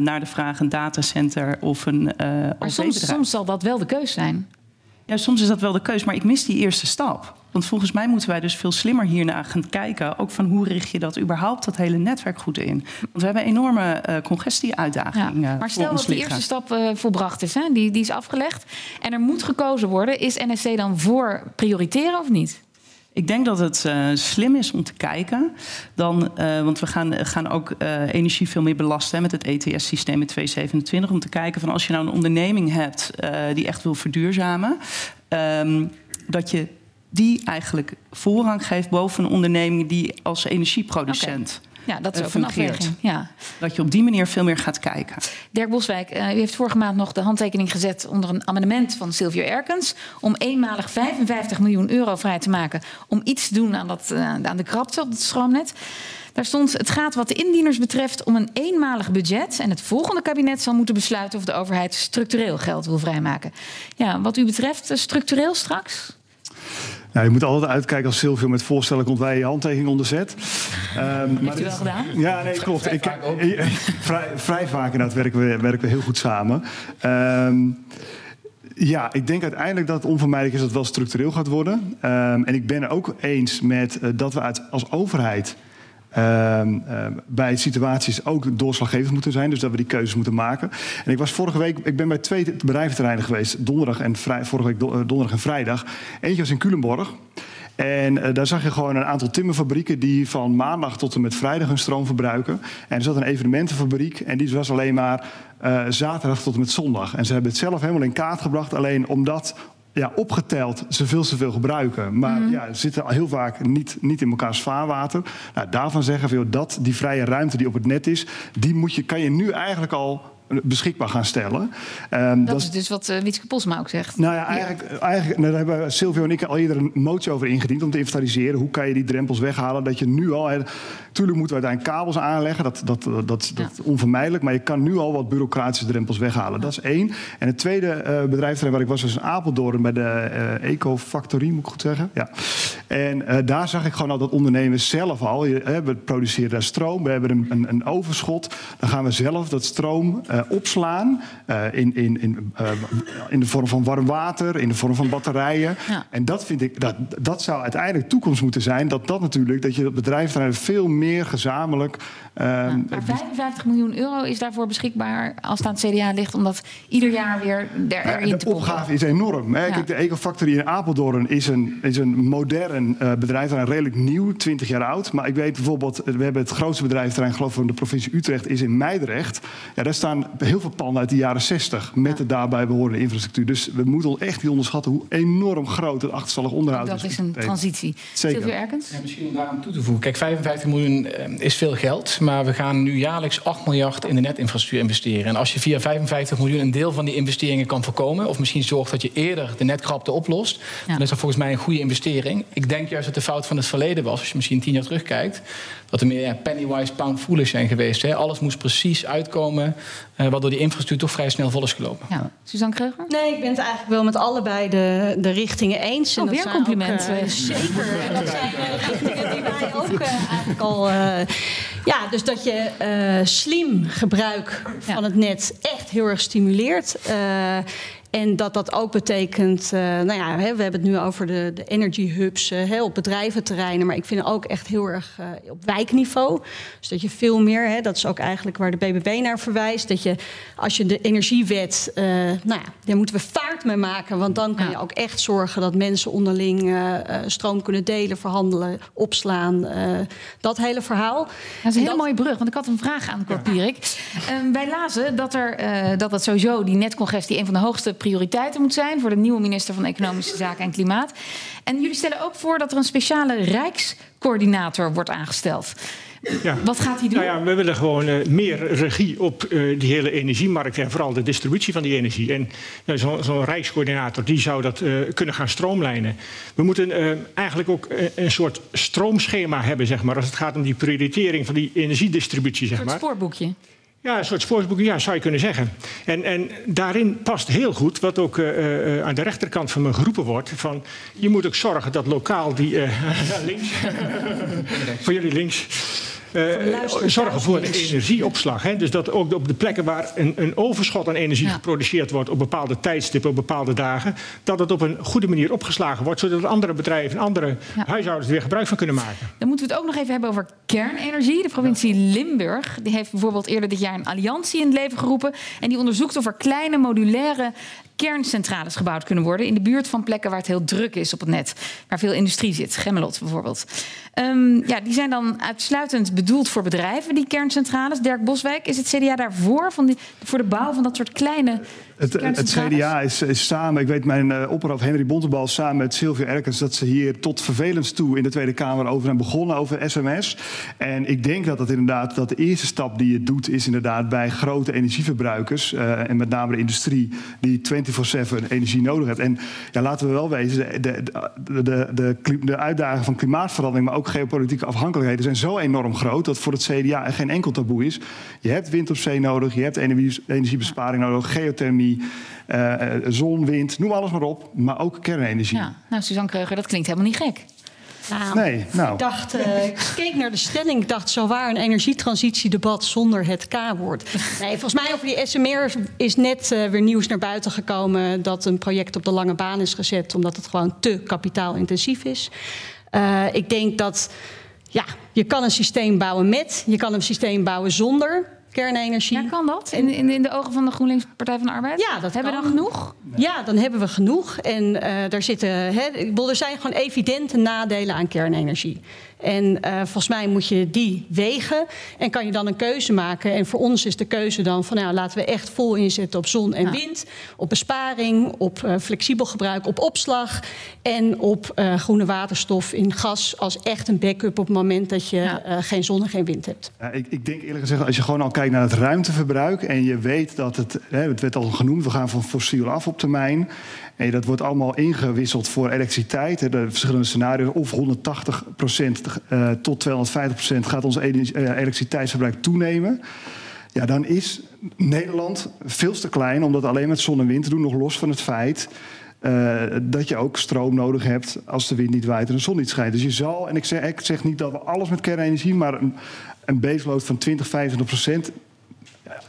naar de vraag een datacenter of een uh, Maar soms, soms zal dat wel de keus zijn. Ja, soms is dat wel de keus, maar ik mis die eerste stap. Want volgens mij moeten wij dus veel slimmer hiernaar gaan kijken. Ook van hoe richt je dat überhaupt, dat hele netwerk goed in. Want we hebben een enorme uh, congestieuitdaging. Ja, maar stel dat die eerste stap uh, volbracht is, hè? Die, die is afgelegd. En er moet gekozen worden. Is NSC dan voor prioriteren of niet? Ik denk dat het uh, slim is om te kijken. Dan, uh, want we gaan, gaan ook uh, energie veel meer belasten met het ETS-systeem in 227. Om te kijken van als je nou een onderneming hebt die echt wil verduurzamen. Um, dat je die eigenlijk voorrang geeft boven een onderneming die als energieproducent. Ja, dat is ook een afweging. Ja. Dat je op die manier veel meer gaat kijken. Dirk Boswijk, uh, u heeft vorige maand nog de handtekening gezet onder een amendement van Silvio Erkens. om eenmalig 55 miljoen euro vrij te maken. om iets te doen aan, dat, uh, aan de krapte op het stroomnet. Daar stond: Het gaat wat de indieners betreft om een eenmalig budget. En het volgende kabinet zal moeten besluiten of de overheid structureel geld wil vrijmaken. Ja, wat u betreft, structureel straks? Nou, je moet altijd uitkijken als Silvio met voorstellen komt wij je handtekening onderzet. Um, Heeft u wel gedaan? Ja, nee, klopt. Vrij, ik, vaak (laughs) vrij, vrij vaak inderdaad werken we, werken we heel goed samen. Um, ja, ik denk uiteindelijk dat het onvermijdelijk is dat het wel structureel gaat worden. Um, en ik ben er ook eens met uh, dat we uit, als overheid bij situaties ook doorslaggevend moeten zijn. Dus dat we die keuzes moeten maken. En ik was vorige week, ik ben bij twee bedrijventerreinen geweest. Donderdag en vorige week donderdag en vrijdag. Eentje was in Culemborg. En uh, daar zag je gewoon een aantal timmerfabrieken die van maandag tot en met vrijdag hun stroom verbruiken. En er zat een evenementenfabriek en die was alleen maar uh, zaterdag tot en met zondag. En ze hebben het zelf helemaal in kaart gebracht. Alleen omdat ja, opgeteld ze veel te veel gebruiken. Maar mm. ja, ze zitten heel vaak niet, niet in elkaars vaarwater. Nou, daarvan zeggen we dat die vrije ruimte die op het net is, die moet je, kan je nu eigenlijk al beschikbaar gaan stellen. Um, dat, dat, is dus wat uh, Wietske Posma ook zegt. Nou ja, eigenlijk, ja. eigenlijk nou, daar hebben Silvio en ik al eerder een motie over ingediend... om te inventariseren hoe kan je die drempels weghalen. Dat je nu al... Tuurlijk moeten we uiteindelijk kabels aanleggen, dat, dat, dat, dat, ja. dat onvermijdelijk. Maar je kan nu al wat bureaucratische drempels weghalen. Dat is één. En het tweede uh, bedrijf waar ik was, was in Apeldoorn... bij de uh, Eco-factorie, moet ik goed zeggen. Ja. En daar zag ik gewoon al dat ondernemers zelf al... Je, we produceren daar stroom, we hebben een, een, een overschot. Dan gaan we zelf dat stroom uh, opslaan uh, in, in, in, uh, in de vorm van warm water, in de vorm van batterijen. Ja. En dat vind ik, dat, dat zou uiteindelijk toekomst moeten zijn. Dat dat natuurlijk, dat je dat bedrijf veel meer gezamenlijk. Ja, maar 55 miljoen euro is daarvoor beschikbaar als het aan het CDA ligt, omdat ieder jaar weer erin de te De opgave is enorm. Hè. Kijk, de Ecofactory in Apeldoorn is een, is een modern bedrijf, redelijk nieuw, 20 jaar oud. Maar ik weet bijvoorbeeld, we hebben het grootste bedrijfterrein, geloof ik, van de provincie Utrecht, is in Meidrecht. Ja, daar staan heel veel panden uit de jaren 60 met de daarbij behorende infrastructuur. Dus we moeten echt niet onderschatten hoe enorm groot het achterstallig onderhoud dat is. Dat is een transitie. Zeker. Erkens? Ja, misschien om daaraan toe te voegen. Kijk, 55 miljoen is veel geld, maar we gaan nu jaarlijks 8 miljard in de netinfrastructuur investeren. En als je via 55 miljoen een deel van die investeringen kan voorkomen, of misschien zorgt dat je eerder de netkrapte oplost, ja. dan is dat volgens mij een goede investering. Ik denk juist dat de fout van het verleden was, als je misschien tien jaar terugkijkt, dat er meer ja, pennywise pound foolish zijn geweest. Hè. Alles moest precies uitkomen, uh, waardoor die infrastructuur toch vrij snel vol is gelopen. Ja. Suzanne Kreuger? Nee, ik ben het eigenlijk wel met allebei de, de richtingen eens. Oh, weer een compliment. Ook, uh, zeker. En dat zijn uh, richtingen die wij ook uh, eigenlijk al... ja, dus dat je slim gebruik van ja. het net echt heel erg stimuleert. En dat dat ook betekent, uh, nou ja, hè, we hebben het nu over de, de energy hubs uh, op bedrijventerreinen, maar ik vind het ook echt heel erg uh, op wijkniveau. Dus dat je veel meer, hè, dat is ook eigenlijk waar de BBB naar verwijst, dat je als je de energiewet, nou ja, daar moeten we vaart mee maken, want dan kan ja. je ook echt zorgen dat mensen onderling stroom kunnen delen, verhandelen, opslaan. dat hele verhaal. Dat is een hele dat... mooie brug, want ik had een vraag aan Cor Pierik. Ja. wij lazen dat er dat dat sowieso die netcongestie een van de hoogste prioriteiten moet zijn voor de nieuwe minister van Economische Zaken en Klimaat. En jullie stellen ook voor dat er een speciale rijkscoördinator wordt aangesteld. Ja. Wat gaat hij doen? Nou ja, we willen gewoon uh, meer regie op uh, die hele energiemarkt en vooral de distributie van die energie. En uh, zo'n zo rijkscoördinator die zou dat kunnen gaan stroomlijnen. We moeten eigenlijk ook een soort stroomschema hebben, zeg maar, als het gaat om die prioritering van die energiedistributie. Zeg een soort maar. spoorboekje. Ja, een soort sportsboek, ja, zou je kunnen zeggen. En, en daarin past heel goed wat ook uh, uh, aan de rechterkant van me geroepen wordt. Van, je moet ook zorgen dat lokaal die... Uh, (laughs) links. (laughs) voor jullie links. Zorgen voor energieopslag. Hè? Dus dat ook op de plekken waar een, een overschot aan energie geproduceerd wordt op bepaalde tijdstippen, op bepaalde dagen, dat het op een goede manier opgeslagen wordt, zodat andere bedrijven en andere huishoudens er weer gebruik van kunnen maken. Dan moeten we het ook nog even hebben over kernenergie. De provincie Limburg die heeft bijvoorbeeld eerder dit jaar een alliantie in het leven geroepen. En die onderzoekt of er kleine modulaire kerncentrales gebouwd kunnen worden in de buurt van plekken waar het heel druk is op het net, waar veel industrie zit, Gemmelot bijvoorbeeld. Um, ja, die zijn dan uitsluitend bedoeld voor bedrijven, die kerncentrales. Dirk Boswijk, is het CDA daarvoor van die, voor de bouw van dat soort kleine het, het, CDA is, is, samen, ik weet mijn uh, opperhoofd Henry Bontebal samen met Sylvia Erkens dat ze hier tot vervelens toe in de Tweede Kamer over zijn begonnen, over sms. En ik denk dat dat inderdaad dat de eerste stap die je doet is inderdaad bij grote energieverbruikers uh, en met name de industrie die 24/7 energie nodig heeft. En ja, laten we wel wezen, de, de, de, de, de uitdagingen van klimaatverandering, maar ook geopolitieke afhankelijkheden zijn zo enorm groot dat voor het CDA er geen enkel taboe is. Je hebt wind op zee nodig, je hebt energiebesparing nodig, geothermie uh, zon, wind, noem alles maar op. Maar ook kernenergie. Ja, nou, Suzanne Kreuger, dat klinkt helemaal niet gek. Nou, nee, nou. Ik dacht, uh, ik keek naar de stelling. Ik dacht, zo waar een energietransitiedebat zonder het K-woord. Nee, volgens mij over die SMR is net uh, weer nieuws naar buiten gekomen dat een project op de lange baan is gezet, omdat het gewoon te kapitaalintensief is. Uh, ik denk dat ja, je kan een systeem bouwen met, je kan een systeem bouwen zonder kernenergie. Ja, kan dat? In, in, in de ogen van de GroenLinks Partij van de Arbeid? Ja, dat hebben we dan genoeg? Ja, dan hebben we genoeg. En uh, daar zitten, hè, er zijn gewoon evidente nadelen aan kernenergie. En uh, volgens mij moet je die wegen en kan je dan een keuze maken. En voor ons is de keuze dan van nou, laten we echt vol inzetten op zon en wind, op besparing, op uh, flexibel gebruik, op opslag en op uh, groene waterstof in gas als echt een backup op het moment dat je ja. geen zon en geen wind hebt. Ja, ik, ik, denk eerlijk gezegd, als je gewoon al kijkt naar het ruimteverbruik en je weet dat het, hè, het werd al genoemd, we gaan van fossiel af op termijn. En dat wordt allemaal ingewisseld voor elektriciteit. De verschillende scenario's. Of 180 uh, tot 250% gaat ons elektriciteitsverbruik toenemen. Ja, dan is Nederland veel te klein om dat alleen met zon en wind te doen. Nog los van het feit uh, dat je ook stroom nodig hebt als de wind niet waait en de zon niet schijnt. Dus je zal, en ik zeg, ik zeg niet dat we alles met kernenergie, maar een, een baseload van 20, 25 procent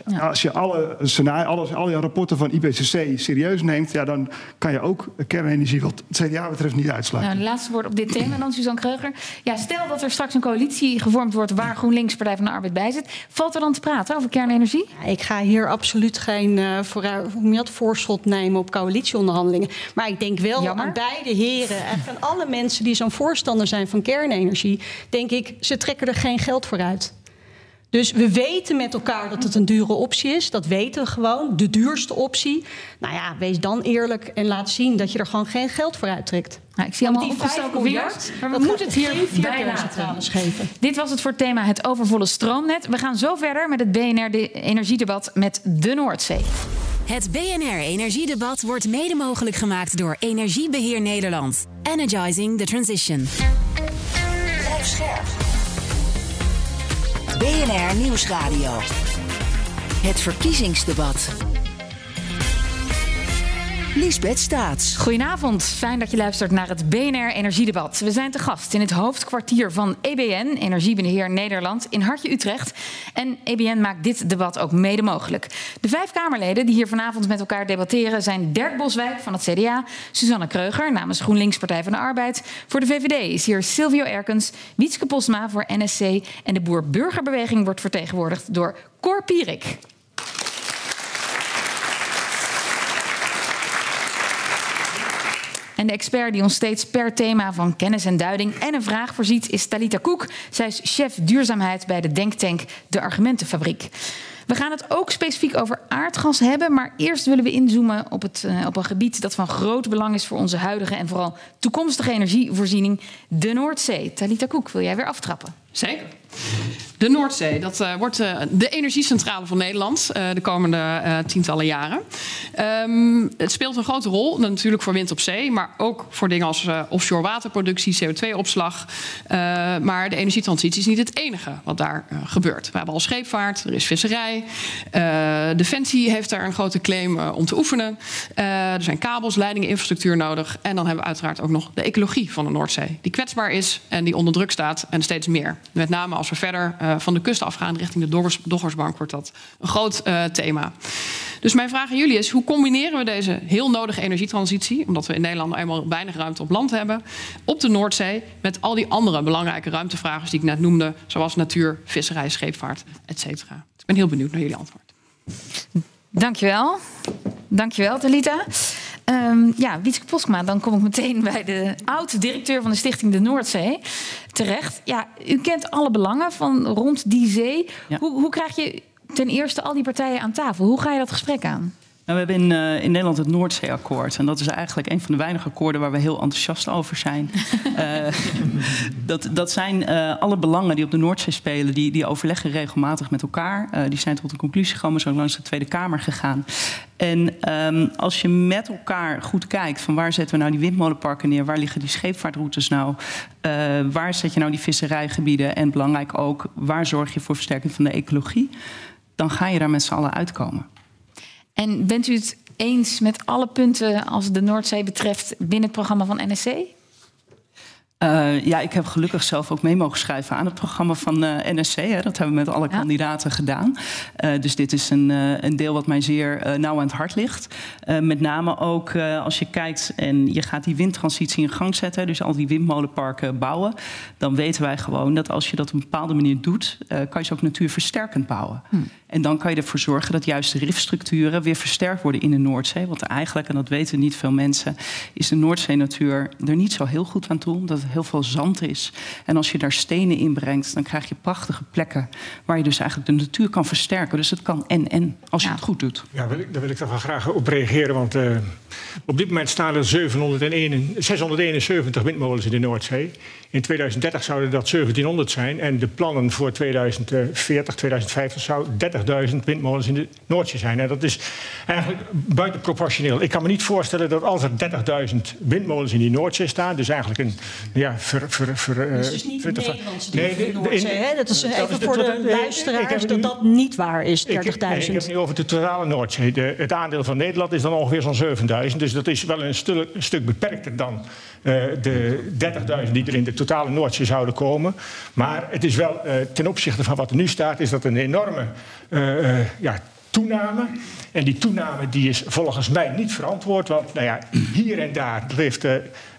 ja. Als je alle, scenario, alle, alle rapporten van IPCC serieus neemt, ja, dan kan je ook kernenergie wat het CDA betreft niet uitsluiten. Nou, laatste woord op dit thema dan, Suzanne Kreuger. Ja, stel dat er straks een coalitie gevormd wordt waar GroenLinks Partij van de Arbeid bij zit. Valt er dan te praten over kernenergie? Ja, ik ga hier absoluut geen uh, vooruit, voorschot nemen op coalitieonderhandelingen. Maar ik denk wel Jammer. aan beide heren en aan alle mensen die zo'n voorstander zijn van kernenergie, denk ik, ze trekken er geen geld voor uit. Dus we weten met elkaar dat het een dure optie is. Dat weten we gewoon. De duurste optie. Nou ja, wees dan eerlijk en laat zien dat je er gewoon geen geld voor uittrekt. Nou, ik zie allemaal opgestoken vingers. Maar we moeten het hier bij laten. geven. Dit was het voor het thema het overvolle stroomnet. We gaan zo verder met het BNR-energiedebat met de Noordzee. Het BNR Energiedebat wordt mede mogelijk gemaakt door Energiebeheer Nederland. Energizing the transition. Blijf scherp. BNR Nieuwsradio. Het verkiezingsdebat. Lisbeth Staats. Goedenavond, fijn dat je luistert naar het BNR Energiedebat. We zijn te gast in het hoofdkwartier van EBN, Energiebeheer Nederland, in Hartje Utrecht. En EBN maakt dit debat ook mede mogelijk. De vijf Kamerleden die hier vanavond met elkaar debatteren zijn Dirk Boswijk van het CDA, Suzanne Kreuger namens GroenLinks Partij van de Arbeid. Voor de VVD is hier Silvio Erkens, Wietske Posma voor NSC en de Boer-Burgerbeweging wordt vertegenwoordigd door Cor Pierik. En de expert die ons steeds per thema van kennis en duiding en een vraag voorziet is Talita Koek. Zij is chef duurzaamheid bij de denktank De Argumentenfabriek. We gaan het ook specifiek over aardgas hebben, maar eerst willen we inzoomen op, het, uh, op een gebied dat van groot belang is voor onze huidige en vooral toekomstige energievoorziening, de Noordzee. Talita Koek, wil jij weer aftrappen? Zeker. De Noordzee, dat uh, wordt uh, de energiecentrale van Nederland uh, de komende tientallen jaren. Um, het speelt een grote rol, natuurlijk voor wind op zee, maar ook voor dingen als offshore waterproductie, CO2-opslag. maar de energietransitie is niet het enige wat daar gebeurt. We hebben al scheepvaart, er is visserij. Defensie heeft daar een grote claim om te oefenen. er zijn kabels, leidingen, infrastructuur nodig. En dan hebben we uiteraard ook nog de ecologie van de Noordzee, die kwetsbaar is en die onder druk staat en steeds meer. Met name als we verder uh, van de kust afgaan richting de Doggers, Doggersbank wordt dat een groot uh, thema. Dus mijn vraag aan jullie is: hoe combineren we deze heel nodige energietransitie, omdat we in Nederland eenmaal weinig ruimte op land hebben, op de Noordzee, met al die andere belangrijke ruimtevragers die ik net noemde, zoals natuur, visserij, scheepvaart, et cetera? Ik ben heel benieuwd naar jullie antwoord. Dankjewel. Dankjewel, Talita. Um, ja, Wietske Poskma, dan kom ik meteen bij de oud-directeur van de Stichting de Noordzee terecht. Ja, u kent alle belangen van rond die zee. Hoe, hoe krijg je ten eerste al die partijen aan tafel? Hoe ga je dat gesprek aan? Nou, we hebben in, uh, in Nederland het Noordzeeakkoord. En dat is eigenlijk een van de weinige akkoorden waar we heel enthousiast over zijn. uh, (laughs) dat, dat zijn uh, alle belangen die op de Noordzee spelen, die, die overleggen regelmatig met elkaar. die zijn tot een conclusie gekomen, zo langs de Tweede Kamer gegaan. En um, als je met elkaar goed kijkt van waar zetten we nou die windmolenparken neer, waar liggen die scheepvaartroutes nou, waar zet je nou die visserijgebieden en belangrijk ook, waar zorg je voor versterking van de ecologie, dan ga je daar met z'n allen uitkomen. En bent u het eens met alle punten als de Noordzee betreft binnen het programma van NSC? Uh, ja, ik heb gelukkig zelf ook mee mogen schrijven aan het programma van uh, NSC. Hè. Dat hebben we met alle ja. kandidaten gedaan. Uh, dus dit is een, een, deel wat mij zeer nauw aan het hart ligt. met name ook als je kijkt en je gaat die windtransitie in gang zetten, dus al die windmolenparken bouwen, dan weten wij gewoon dat als je dat op een bepaalde manier doet, kan je ze ook natuurversterkend bouwen. Hm. En dan kan je ervoor zorgen dat juist de rifstructuren weer versterkt worden in de Noordzee. Want eigenlijk, en dat weten niet veel mensen, is de Noordzee-natuur er niet zo heel goed aan toe. Omdat het heel veel zand is. En als je daar stenen in brengt, dan krijg je prachtige plekken waar je dus eigenlijk de natuur kan versterken. Dus het kan en-en, als je het goed doet. Ja, wil ik, daar wil ik toch wel graag op reageren. Want uh, op dit moment staan er 701, 671 windmolens in de Noordzee. In 2030 zouden dat 1700 zijn. En de plannen voor 2040, 2050 zou 30.000 windmolens in de Noordzee zijn. En dat is eigenlijk buitenproportioneel. Ik kan me niet voorstellen dat als er 30.000 windmolens in die Noordzee staan, dus eigenlijk een ja, ver, ver, ver, uh, dus niet de Nederlandse nee, de, Noordzee, hè? Dat is even is voor de, de luisteraars dat dat niet waar is, 30.000. Ik, ik, nee, ik heb het nu over de totale Noordzee. De, het aandeel van Nederland is dan ongeveer zo'n 7.000. Dus dat is wel een, stuk, een stuk beperkter dan de 30.000 die er in de totale Noordzee zouden komen. Maar het is wel uh, ten opzichte van wat er nu staat, is dat een enorme uh, ja, toename. En die toename die is volgens mij niet verantwoord. Want nou ja, hier en daar, dat heeft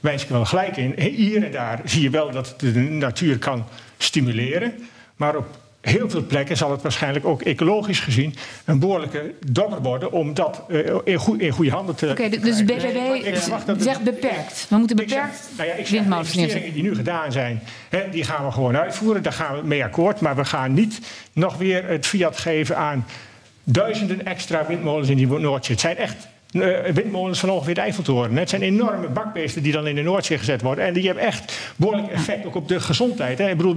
Wijnske wel gelijk in. Hier en daar zie je wel dat de natuur kan stimuleren. Maar op heel veel plekken zal het waarschijnlijk ook ecologisch gezien een behoorlijke dobber worden om dat uh, in, goe in, goede handen te. Oké, okay, dus BBB zegt beperkt. We moeten beperkt nou ja, ik zeg, de investeringen die nu gedaan zijn, hè, die gaan we gewoon uitvoeren. Daar gaan we mee akkoord. Maar we gaan niet nog weer het fiat geven aan duizenden extra windmolens in die Noordzee. Het zijn echt windmolens van ongeveer de Eiffeltoren. Het zijn enorme bakbeesten die dan in de Noordzee gezet worden. En die hebben echt behoorlijk effect ook op de gezondheid. Hè. Ik bedoel,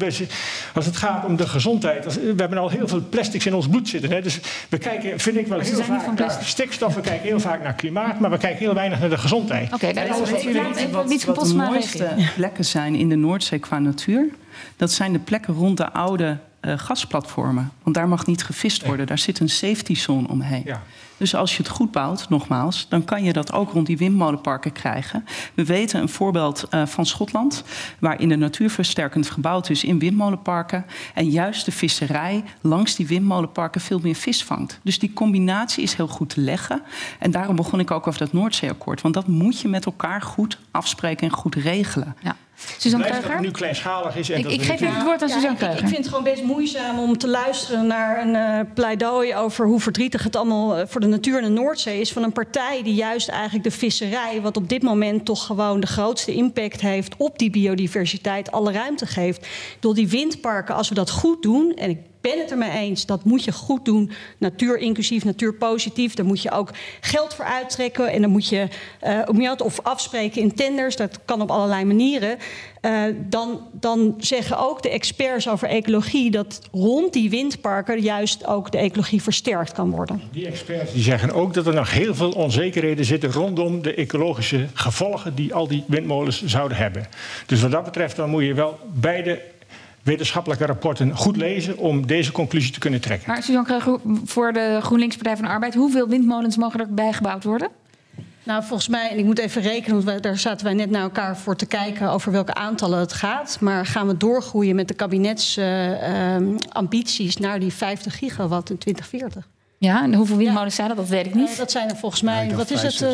als het gaat om de gezondheid. we hebben al heel veel plastics in ons bloed zitten. Hè. Dus we kijken, vind ik wel heel vaak naar stikstof. We kijken heel vaak naar klimaat. Maar we kijken heel weinig naar de gezondheid. Oké, okay, dat is natuurlijk wat, wat de mooiste plekken zijn in de Noordzee qua natuur. Dat zijn de plekken rond de oude uh, gasplatformen. Want daar mag niet gevist worden. Daar zit een safety zone omheen. Ja. Dus als je het goed bouwt, nogmaals, dan kan je dat ook rond die windmolenparken krijgen. We weten een voorbeeld uh, van Schotland, waarin de natuurversterkend gebouwd is in windmolenparken. En juist de visserij langs die windmolenparken veel meer vis vangt. Dus die combinatie is heel goed te leggen. En daarom begon ik ook over dat Noordzeeakkoord. Want dat moet je met elkaar goed afspreken en goed regelen. Ja. Suzanne Dat het nu kleinschalig is. En ik, ik geef even het woord aan ja, Suzanne Kreuger. Ik, ik, vind het gewoon best moeizaam om te luisteren naar een uh, pleidooi over hoe verdrietig het allemaal uh, voor de natuur in de Noordzee is. Van een partij die juist eigenlijk de visserij, wat op dit moment toch gewoon de grootste impact heeft op die biodiversiteit, alle ruimte geeft. Door die windparken, als we dat goed doen, en ik ben het ermee eens. Dat moet je goed doen. Natuur inclusief, natuur positief. Daar moet je ook geld voor uittrekken. En dan moet je uh, of afspreken in tenders. Dat kan op allerlei manieren. Uh, dan, dan zeggen ook de experts over ecologie dat rond die windparken juist ook de ecologie versterkt kan worden. Die experts die zeggen ook dat er nog heel veel onzekerheden zitten rondom de ecologische gevolgen die al die windmolens zouden hebben. Dus wat dat betreft dan moet je wel beide wetenschappelijke rapporten goed lezen om deze conclusie te kunnen trekken. Maar Suzanne Kreuger, voor de GroenLinks Partij van de Arbeid, hoeveel windmolens mogen er bijgebouwd worden? Nou, volgens mij, en ik moet even rekenen, want daar zaten wij net naar elkaar voor te kijken over welke aantallen het gaat. Maar gaan we doorgroeien met de kabinetsambities uh, naar die 50 gigawatt in 2040? Ja, en hoeveel windmolens zijn dat? Dat weet ik niet. Uh, dat zijn er volgens mij, ja, wat is het? Uh,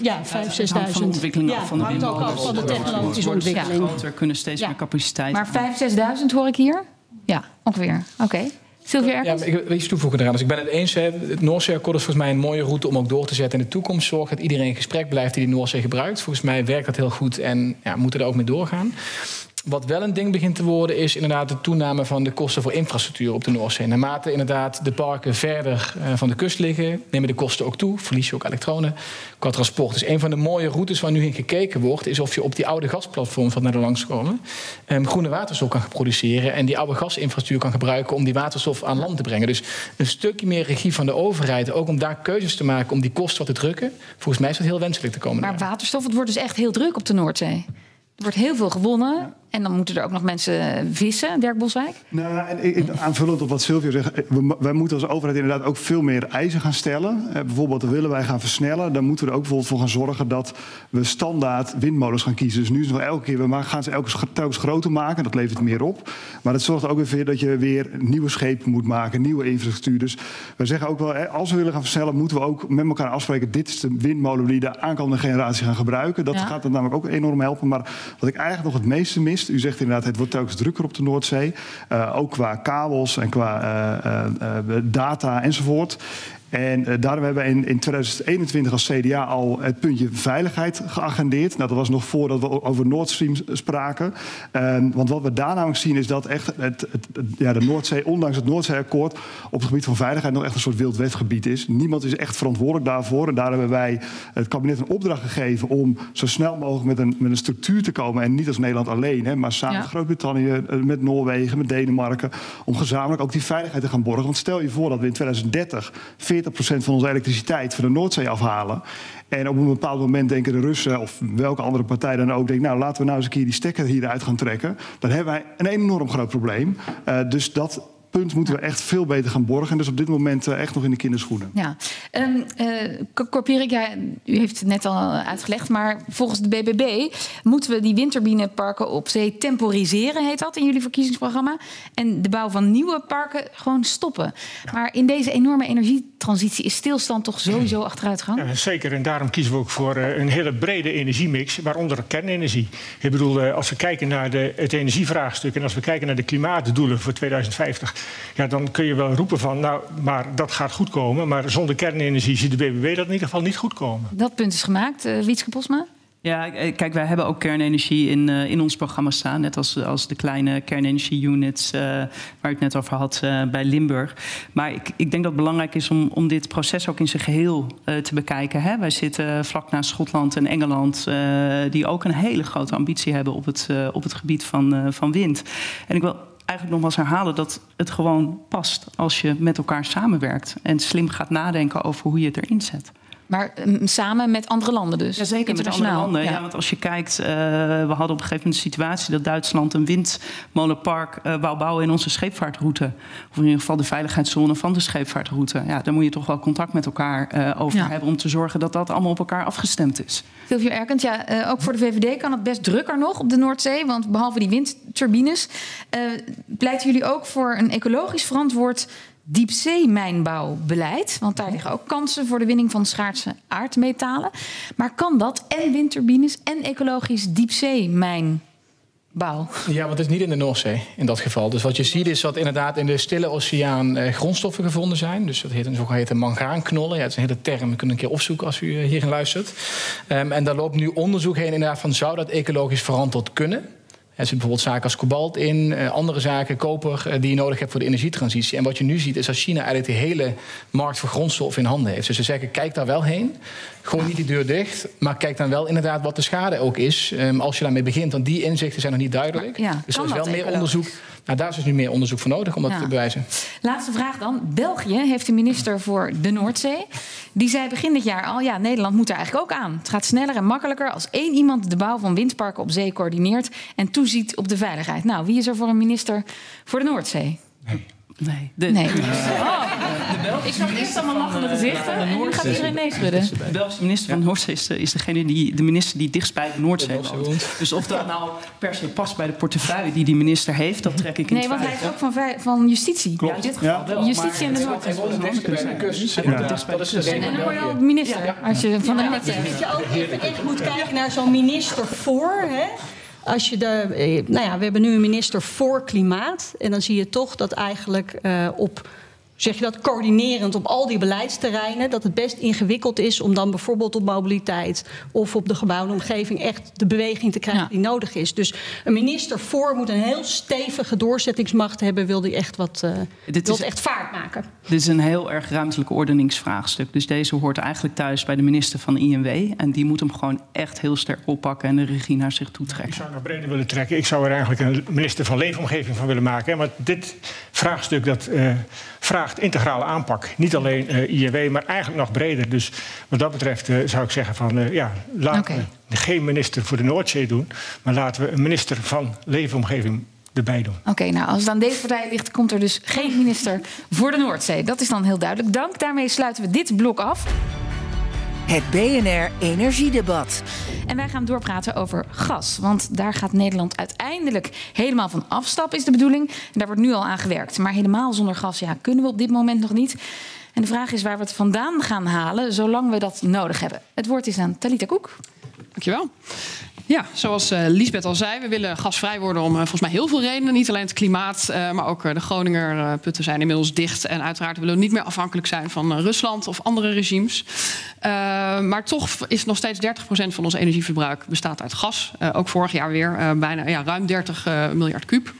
ja, 5.000, 6.000. Van de ontwikkeling ja, af van de hangt ook af van de technologische ontwikkeling. Groter, kunnen steeds meer capaciteit. Maar 5.000, 6.000 hoor ik hier? Ja, ongeveer. Oké. Okay. Sylvia? Ja, ik wil iets toevoegen eraan. Dus ik ben het eens. Het Noordzeeakkoord is volgens mij een mooie route om ook door te zetten in de toekomst. Zorg dat iedereen in gesprek blijft die de Noordzee gebruikt. Volgens mij werkt dat heel goed en ja, moeten er ook mee doorgaan. Wat wel een ding begint te worden, is inderdaad de toename van de kosten voor infrastructuur op de Noordzee. Naarmate inderdaad de parken verder uh, van de kust liggen, nemen de kosten ook toe. Verlies je ook elektronen qua transport. Dus een van de mooie routes waar nu in gekeken wordt, is of je op die oude gasplatforms wat naar de langs komen, um, groene waterstof kan produceren en die oude gasinfrastructuur kan gebruiken om die waterstof aan land te brengen. Dus een stukje meer regie van de overheid, ook om daar keuzes te maken om die kosten wat te drukken. Volgens mij is dat heel wenselijk te komen. Maar waterstof, het wordt dus echt heel druk op de Noordzee. Er wordt heel veel gewonnen. Ja. En dan moeten er ook nog mensen vissen, Dirk Boswijk? Nou, en aanvullend op wat Silvio zegt. We, wij moeten als overheid inderdaad ook veel meer eisen gaan stellen. Eh, bijvoorbeeld, willen wij gaan versnellen. Dan moeten we er ook bijvoorbeeld voor gaan zorgen dat we standaard windmolens gaan kiezen. Dus nu is het nog elke keer, we gaan ze elke telkens groter maken. Dat levert meer op. Maar het zorgt ook weer voor dat je weer nieuwe schepen moet maken, nieuwe infrastructuur. Dus we zeggen ook wel, als we willen gaan versnellen, moeten we ook met elkaar afspreken. Dit is de windmolen die de aankomende generatie gaan gebruiken. Dat ja. gaat er namelijk ook enorm helpen. Maar wat ik eigenlijk nog het meeste mis u zegt inderdaad, het wordt telkens drukker op de Noordzee. Uh, ook qua kabels en qua uh, uh, data enzovoort. En uh, daarom hebben we in, in 2021 als CDA al het puntje veiligheid geagendeerd. Nou, dat was nog voordat we over Nord Stream spraken. Uh, want wat we daar namelijk zien is dat echt het, het, het, ja, de Noordzee, ondanks het Noordzeeakkoord, op het gebied van veiligheid nog echt een soort wild wetgebied is. Niemand is echt verantwoordelijk daarvoor. En daar hebben wij het kabinet een opdracht gegeven om zo snel mogelijk met een, met een structuur te komen. En niet als Nederland alleen, hè, maar samen ja. met Groot-Brittannië, met Noorwegen, met Denemarken. Om gezamenlijk ook die veiligheid te gaan borgen. Want stel je voor dat we in 2030 40% van onze elektriciteit van de Noordzee afhalen. En op een bepaald moment denken de Russen of welke andere partij dan ook... denkt, nou laten we nou eens een keer die stekker hieruit gaan trekken. Dan hebben wij een enorm groot probleem. Uh, dus dat punt moeten we echt veel beter gaan borgen. En dus op dit moment uh, echt nog in de kinderschoenen. Ja. Um, uh, Korpierik, ja, u heeft het net al uitgelegd... maar volgens de BBB moeten we die windturbineparken op zee temporiseren... heet dat in jullie verkiezingsprogramma. En de bouw van nieuwe parken gewoon stoppen. Ja. Maar in deze enorme energietransitie is stilstand toch sowieso achteruitgang? Ja, zeker, en daarom kiezen we ook voor uh, een hele brede energiemix... waaronder kernenergie. Ik bedoel, als we kijken naar de, het energievraagstuk... en als we kijken naar de klimaatdoelen voor 2050 ja, dan kun je wel roepen van, nou, maar dat gaat goed komen. Maar zonder kernenergie ziet de BBB dat in ieder geval niet goed komen. Dat punt is gemaakt. Uh, Wietske Posma? Ja, kijk, wij hebben ook kernenergie in, uh, in ons programma staan. Net als, als de kleine kernenergie-units uh, waar ik het net over had uh, bij Limburg. Maar ik, ik denk dat het belangrijk is om, om dit proces ook in zijn geheel te bekijken. Hè? Wij zitten vlak naast Schotland en Engeland, die ook een hele grote ambitie hebben op het, op het gebied van, van wind. En ik wil eigenlijk nog wel eens herhalen dat het gewoon past als je met elkaar samenwerkt en slim gaat nadenken over hoe je het erin zet. Maar um, samen met andere landen dus? Ja, zeker met andere landen. Ja. ja. want als je kijkt, uh, we hadden op een gegeven moment de situatie... dat Duitsland een windmolenpark uh, wou bouwen in onze scheepvaartroute. Of in ieder geval de veiligheidszone van de scheepvaartroute. Ja, daar moet je toch wel contact met elkaar uh, over ja. hebben... om te zorgen dat dat allemaal op elkaar afgestemd is. Silvio Erkens, ja, ook voor de VVD kan het best drukker nog op de Noordzee. Want behalve die windturbines... pleiten jullie ook voor een ecologisch verantwoord diepzeemijnbouwbeleid. Want daar liggen ook kansen voor de winning van schaarse aardmetalen. Maar kan dat en windturbines en ecologisch diepzeemijnbouw? Ja, want het is niet in de Noordzee in dat geval. Dus wat je ziet is dat inderdaad in de stille oceaan eh, grondstoffen gevonden zijn. Dus dat heet een zogeheten mangaanknollen. Ja, het is een hele term, we kunnen een keer opzoeken als u eh, hierin luistert. Um, en daar loopt nu onderzoek heen inderdaad van zou dat ecologisch verantwoord kunnen? Er zit bijvoorbeeld zaken als kobalt in, uh, andere zaken, koper, uh, die je nodig hebt voor de energietransitie. En wat je nu ziet is dat China eigenlijk de hele markt voor grondstof in handen heeft. Dus ze zeggen, kijk daar wel heen. Gewoon niet die deur dicht, maar kijk dan wel inderdaad wat de schade ook is. Um, als je daarmee begint, want die inzichten zijn nog niet duidelijk. Ja, dus er is wel meer onderzoek. Nou, daar is dus nu meer onderzoek voor nodig om dat ja. te bewijzen. Laatste vraag dan. België heeft een minister voor de Noordzee. Die zei begin dit jaar al, ja, Nederland moet er eigenlijk ook aan. Het gaat sneller en makkelijker als één iemand de bouw van windparken op zee coördineert en toeziet op de veiligheid. Nou, wie is er voor een minister voor de Noordzee? Nee. De, nee. Oh. Ik zag eerst allemaal lachende gezichten en nu gaat iedereen nee schudden. De Belgische minister van Noordzee is, is degene die, de minister die dichtst bij de Noordzee woont. Dus of dat nou per se past bij de portefeuille die die minister heeft, dat trek ik in Nee, want hij is ook van, van justitie. Klopt. Ja, in dit geval wel. Justitie en de Noordzee. En dan word je ook minister als je van de Noordzee Dat je ook even echt moet kijken naar zo'n minister voor, hè? Als je de, eh, nou ja, we hebben nu een minister voor klimaat. En dan zie je toch dat eigenlijk uh, op zeg je dat, coördinerend op al die beleidsterreinen, dat het best ingewikkeld is om dan bijvoorbeeld op mobiliteit of op de gebouwde omgeving echt de beweging te krijgen ja. die nodig is. Dus een minister voor moet een heel stevige doorzettingsmacht hebben, wil die echt wat uh, dit wil is, echt vaart maken. Dit is een heel erg ruimtelijk ordeningsvraagstuk. Dus deze hoort eigenlijk thuis bij de minister van INW. En die moet hem gewoon echt heel sterk oppakken en de regie naar zich toe trekken. Ik zou nog breder willen trekken. Ik zou er eigenlijk een minister van leefomgeving van willen maken. Maar dit vraagstuk dat uh, vraagt integrale aanpak. Niet alleen uh, INW, maar eigenlijk nog breder. Dus wat dat betreft uh, zou ik zeggen van uh, ja, laten okay. we geen minister voor de Noordzee doen, maar laten we een minister van leefomgeving erbij doen. Oké, okay, nou als het aan deze partij ligt, komt er dus geen minister voor de Noordzee. Dat is dan heel duidelijk. Dank. Daarmee sluiten we dit blok af. Het BNR Energiedebat. En wij gaan doorpraten over gas. Want daar gaat Nederland uiteindelijk helemaal van afstappen, is de bedoeling. En daar wordt nu al aan gewerkt. Maar helemaal zonder gas ja, kunnen we op dit moment nog niet. En de vraag is waar we het vandaan gaan halen, zolang we dat nodig hebben. Het woord is aan Talita Koek. Dankjewel. Ja, zoals uh, Lisbeth al zei, we willen gasvrij worden om uh, volgens mij heel veel redenen. Niet alleen het klimaat, uh, maar ook de Groninger putten zijn inmiddels dicht. En uiteraard willen we niet meer afhankelijk zijn van Rusland of andere regimes. maar toch is nog steeds 30% van ons energieverbruik bestaat uit gas. ook vorig jaar weer bijna ja, ruim 30 miljard kuub.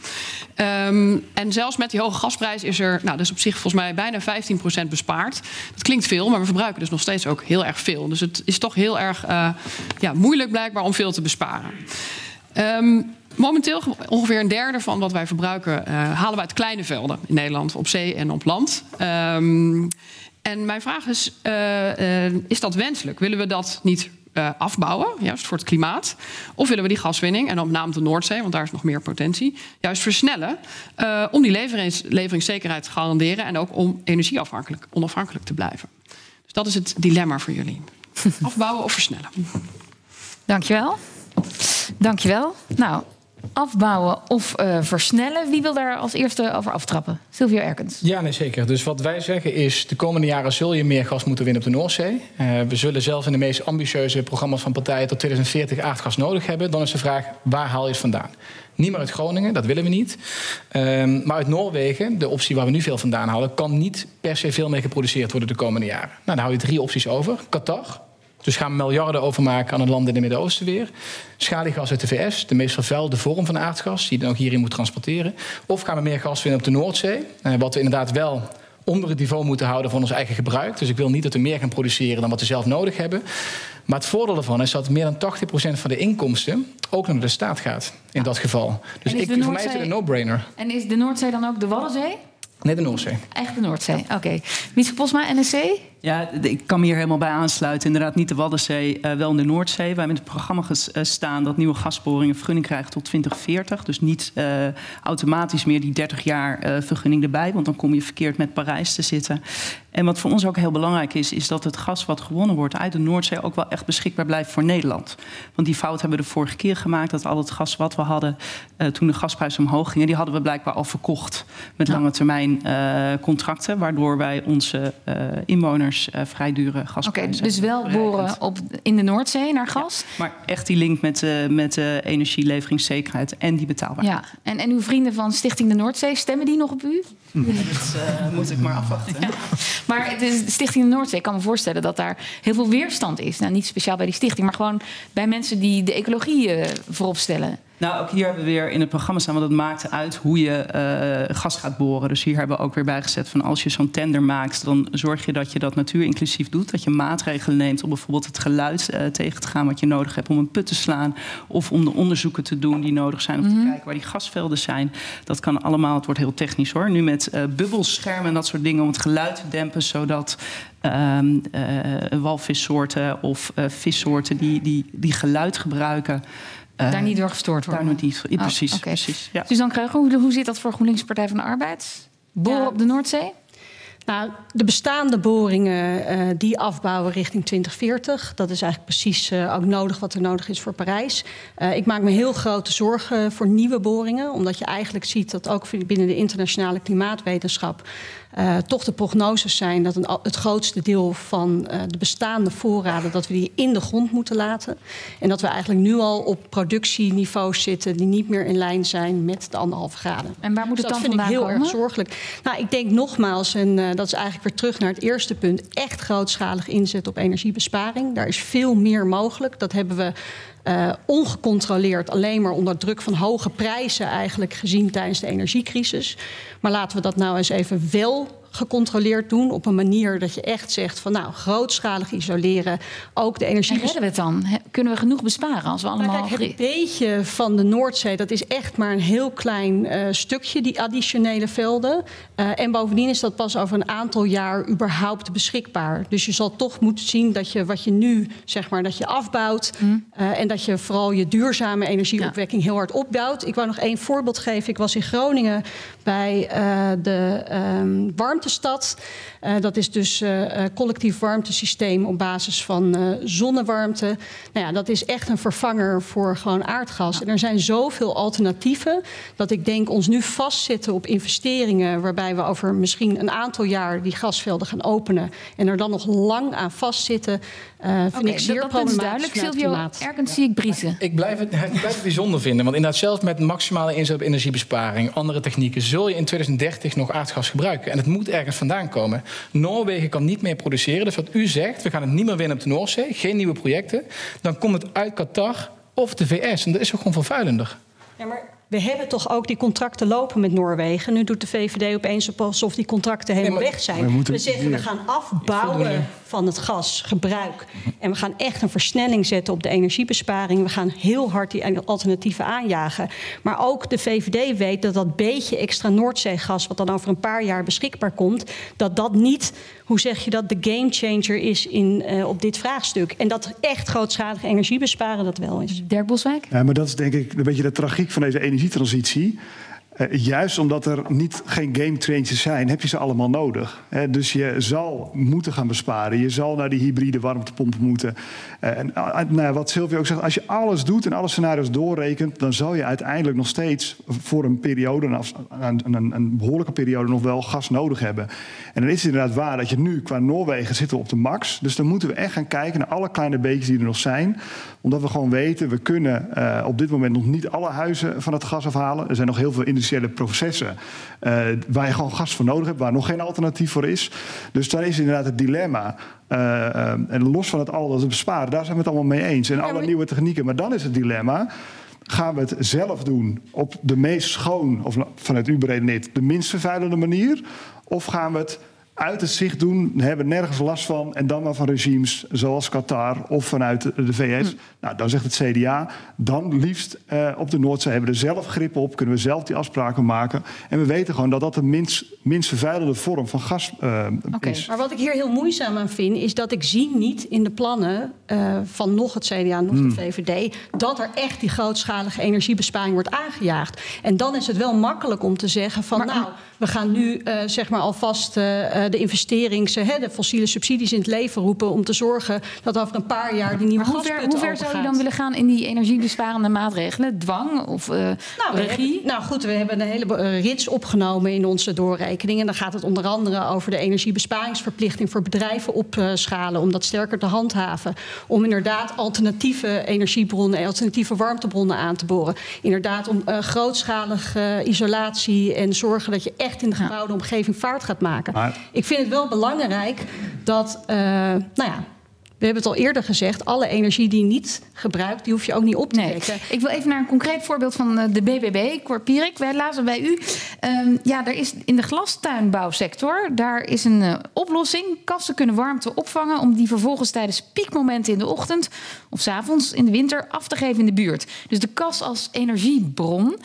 Um, en zelfs met die hoge gasprijs is er, nou, dus op zich volgens mij bijna 15% bespaard. Dat klinkt veel, maar we verbruiken dus nog steeds ook heel erg veel. Dus het is toch heel erg ja, moeilijk blijkbaar om veel te besparen. Um, momenteel ongeveer een derde van wat wij verbruiken uh, halen we uit kleine velden in Nederland, op zee en op land. Um, en mijn vraag is: uh, uh, is dat wenselijk? Willen we dat niet uh, afbouwen, juist voor het klimaat? Of willen we die gaswinning, en dan met name de Noordzee, want daar is nog meer potentie, juist versnellen om die leverings leveringszekerheid te garanderen en ook om energieafhankelijk, onafhankelijk te blijven? Dus dat is het dilemma voor jullie. (laughs) Afbouwen of versnellen? Dankjewel. Dankjewel. Nou, afbouwen of uh, versnellen. Wie wil daar als eerste over aftrappen? Silvio Erkens. Ja, nee, zeker. Dus wat wij zeggen is... de komende jaren zul je meer gas moeten winnen op de Noordzee. Uh, we zullen zelfs in de meest ambitieuze programma's van partijen... tot 2040 aardgas nodig hebben. Dan is de vraag, waar haal je het vandaan? Niet meer uit Groningen, dat willen we niet. Um, maar uit Noorwegen, de optie waar we nu veel vandaan halen... kan niet per se veel meer geproduceerd worden de komende jaren. Nou, dan hou je drie opties over. Qatar, dus gaan we miljarden overmaken aan een land in het Midden-Oosten weer. Schaliegas uit de VS, de meest vervuilde vorm van aardgas, die je dan ook hierin moet transporteren. Of gaan we meer gas vinden op de Noordzee, eh, wat we inderdaad wel onder het niveau moeten houden van ons eigen gebruik. Dus ik wil niet dat we meer gaan produceren dan wat we zelf nodig hebben. Maar het voordeel ervan is dat meer dan 80% van de inkomsten ook naar de staat gaat in dat geval. Dus ik, voor mij is het een no-brainer. En is de Noordzee dan ook de Waddenzee? Nee, de Noordzee. Echt de Noordzee, oké. Okay. Mietske Posma, NSC? Ja, ik kan me hier helemaal bij aansluiten. Inderdaad, niet de Waddenzee, uh, wel in de Noordzee. Wij hebben in het programma staan dat nieuwe gasboringen vergunning krijgen tot 2040. Dus niet uh, automatisch meer die 30 jaar uh, vergunning erbij, want dan kom je verkeerd met Parijs te zitten. En wat voor ons ook heel belangrijk is, is dat het gas wat gewonnen wordt uit de Noordzee ook wel echt beschikbaar blijft voor Nederland. Want die fout hebben we de vorige keer gemaakt, dat al het gas wat we hadden toen de gasprijzen omhoog gingen, die hadden we blijkbaar al verkocht met lange termijn contracten, waardoor wij onze inwoners uh, vrij dure gasprijzen. Oké, dus wel boren op, in de Noordzee naar gas. Ja, maar echt die link met, uh, met uh, energieleveringszekerheid en die betaalbaarheid. Ja, en, en uw vrienden van Stichting de Noordzee, stemmen die nog op u? Hm. Dat moet ik maar afwachten. Ja. Maar de Stichting de Noordzee, ik kan me voorstellen dat daar heel veel weerstand is. Nou, niet speciaal bij die stichting, maar gewoon bij mensen die de ecologie voorop stellen. Nou, ook hier hebben we weer in het programma staan, want het maakt uit hoe je uh, gas gaat boren. Dus hier hebben we ook weer bijgezet van als je zo'n tender maakt, dan zorg je dat je dat natuurinclusief doet. Dat je maatregelen neemt om bijvoorbeeld het geluid uh, tegen te gaan wat je nodig hebt om een put te slaan. Of om de onderzoeken te doen die nodig zijn om mm -hmm. te kijken waar die gasvelden zijn. Dat kan allemaal, het wordt heel technisch hoor. Nu met uh, bubbelschermen en dat soort dingen om het geluid te dempen, zodat um, walvissoorten of vissoorten die, die, die geluid gebruiken. Uh, daar niet door gestoord worden? Daar niet, ja, precies. Oh, okay. precies ja. Suzanne Kreuger, hoe, hoe zit dat voor GroenLinks Partij van de Arbeid? Boren op de Noordzee? Nou, de bestaande boringen uh, die afbouwen richting 2040. Dat is eigenlijk precies uh, ook nodig wat er nodig is voor Parijs. Uh, ik maak me heel grote zorgen voor nieuwe boringen. Omdat je eigenlijk ziet dat ook binnen de internationale klimaatwetenschap uh, toch de prognoses zijn dat een, het grootste deel van uh, de bestaande voorraden dat we die in de grond moeten laten. En dat we eigenlijk nu al op productieniveaus zitten die niet meer in lijn zijn met de anderhalve graden. En waar moet dus het dat dan vind ik heel komen? erg zorgelijk. Nou, ik denk nogmaals, en uh, dat is eigenlijk weer terug naar het eerste punt, echt grootschalig inzetten op energiebesparing. Daar is veel meer mogelijk. Dat hebben we uh, ongecontroleerd alleen maar onder druk van hoge prijzen eigenlijk gezien tijdens de energiecrisis. Maar laten we dat nou eens even wel gecontroleerd doen op een manier dat je echt zegt van nou grootschalig isoleren ook de energie. En redden we het dan? Kunnen we genoeg besparen als we allemaal? Nou, kijk, het beetje van de Noordzee dat is echt maar een heel klein uh, stukje die additionele velden uh, en bovendien is dat pas over een aantal jaar überhaupt beschikbaar. Dus je zal toch moeten zien dat je wat je nu zeg maar dat je afbouwt mm. uh, en dat je vooral je duurzame energieopwekking ja. heel hard opbouwt. Ik wou nog één voorbeeld geven. Ik was in Groningen bij de um, warmtestad. Uh, dat is dus uh, collectief warmtesysteem op basis van zonnewarmte. Nou ja, dat is echt een vervanger voor gewoon aardgas. En er zijn zoveel alternatieven dat ik denk ons nu vastzitten op investeringen waarbij we over misschien een aantal jaar die gasvelden gaan openen en er dan nog lang aan vastzitten. Uh, vind okay, ik zeer dat, dat is duidelijk. Silvio, ergens zie ik Briesen. Ik blijf, het, (laughs) ik blijf het bijzonder vinden. Want inderdaad, zelfs met maximale inzet op energiebesparing, andere technieken, zul je in 2030 nog aardgas gebruiken. En het moet ergens vandaan komen. Noorwegen kan niet meer produceren. Dus wat u zegt, we gaan het niet meer winnen op de Noordzee, geen nieuwe projecten. Dan komt het uit Qatar of de VS. En dat is ook gewoon vervuilender. Ja, maar we hebben toch ook die contracten lopen met Noorwegen. Nu doet de VVD opeens alsof die contracten helemaal weg zijn. We zeggen we gaan afbouwen van het gasgebruik. En we gaan echt een versnelling zetten op de energiebesparing. We gaan heel hard die alternatieven aanjagen. Maar ook de VVD weet dat dat beetje extra Noordzeegas... wat dan over een paar jaar beschikbaar komt... dat dat niet, hoe zeg je dat, de gamechanger is in, uh, op dit vraagstuk. En dat echt grootschalige energie besparen dat wel is. Dirk Boswijk? Ja, maar dat is denk ik een beetje de tragiek van deze energietransitie. Uh, juist omdat er niet, geen game changers zijn, heb je ze allemaal nodig. Dus je zal moeten gaan besparen. Je zal naar die hybride warmtepompen moeten. Uh, en nou, wat Sylvia ook zegt, als je alles doet en alle scenario's doorrekent, dan zal je uiteindelijk nog steeds voor een periode, een, een, een behoorlijke periode, nog wel gas nodig hebben. En dan is het inderdaad waar dat je nu qua Noorwegen zitten op de max. Dus dan moeten we echt gaan kijken naar alle kleine beetjes die er nog zijn. Omdat we gewoon weten, we kunnen op dit moment nog niet alle huizen van het gas afhalen. Er zijn nog heel veel industriële processen uh, waar je gewoon gas voor nodig hebt, waar nog geen alternatief voor is. Dus daar is inderdaad het dilemma. Uh, en los van het al dat we besparen, daar zijn we het allemaal mee eens. En alle nieuwe technieken. Maar dan is het dilemma. Gaan we het zelf doen op de meest schoon, of vanuit u beredeneerd, de minst vervuilende manier? Of gaan we het uit het zicht doen, hebben nergens last van. En dan maar van regimes zoals Qatar of vanuit de VS. Hm. Nou, dan zegt het CDA, dan liefst uh, op de Noordzee hebben we er zelf grip op. Kunnen we zelf die afspraken maken. En we weten gewoon dat dat de minst, minst vervuilende vorm van gas uh, okay. is. Maar wat ik hier heel moeizaam aan vind, is dat ik zie niet in de plannen uh, van nog het CDA, nog de VVD, dat er echt die grootschalige energiebesparing wordt aangejaagd. En dan is het wel makkelijk om te zeggen van, maar, nou, we gaan nu zeg maar alvast de investerings, hè, de fossiele subsidies in het leven roepen om te zorgen dat over een paar jaar die nieuwe maar hoe ver, hoe ver zou je dan willen gaan in die energiebesparende maatregelen? Dwang of uh, nou, regie? Hebben, nou goed, we hebben een hele uh, rits opgenomen in onze doorrekening. En dan gaat het onder andere over de energiebesparingsverplichting voor bedrijven opschalen om dat sterker te handhaven. Om inderdaad alternatieve energiebronnen, alternatieve warmtebronnen aan te boren. Inderdaad om uh, grootschalige isolatie en zorgen dat je echt in de gebouwde omgeving vaart gaat maken. Maar, ik vind het wel belangrijk dat, uh, nou ja, we hebben het al eerder gezegd, alle energie die niet gebruikt, die hoef je ook niet op te nee. Ik wil even naar een concreet voorbeeld van eh, de BBB, Cor Pierik. Wij lazen bij u. Um, ja, er is in de glastuinbouwsector, daar is een uh, oplossing. Kassen kunnen warmte opvangen om die vervolgens tijdens piekmomenten in de ochtend of 's avonds in de winter af te geven in de buurt. Dus de kas als energiebron.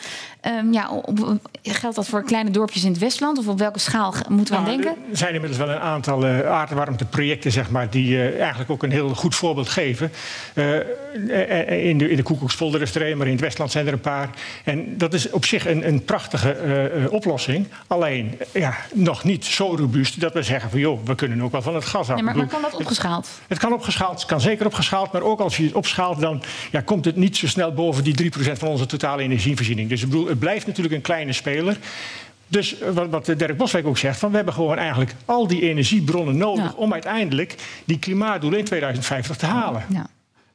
Um, ja, op, geldt dat voor kleine dorpjes in het Westland? Of op welke schaal moeten we nou, aan denken? Er zijn inmiddels wel een aantal uh, aardwarmteprojecten, zeg maar, die uh, eigenlijk ook een heel goed voorbeeld geven. Uh, in de, in de Koekoekspolder is er een, maar in het Westland zijn er een paar. En dat is op zich een, een prachtige oplossing. Alleen ja, nog niet zo robuust dat we zeggen van joh, we kunnen ook wel van het gas af. Maar, maar, kan dat opgeschaald? Het kan opgeschaald, het kan zeker opgeschaald. Maar ook als je het opschaalt, dan ja, komt het niet zo snel boven die 3% van onze totale energievoorziening. Dus ik bedoel, het blijft natuurlijk een kleine speler. Dus wat, wat Dirk Boswijk ook zegt, van we hebben gewoon eigenlijk al die energiebronnen nodig ja. om uiteindelijk die klimaatdoelen in 2050 te halen. Ja.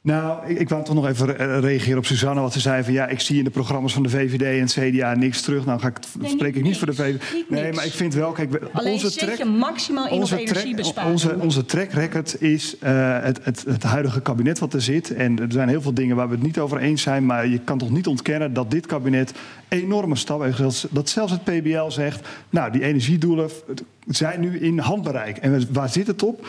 Nou, ik, ik wou toch nog even reageren op Suzanne. Wat ze zei van ja, ik zie in de programma's van de VVD en het CDA niks terug. Nou ga ik, nee, spreek ik niet voor de VVD. nee, maar ik vind wel, kijk, Alleen onze zet track, je maximaal in onze energiebesparing. Onze, onze track record is uh, het, het, het huidige kabinet wat er zit. En er zijn heel veel dingen waar we het niet over eens zijn. Maar je kan toch niet ontkennen dat dit kabinet enorme stappen heeft gezet. Dat zelfs het PBL zegt, nou die energiedoelen zijn nu in handbereik. En waar zit het op?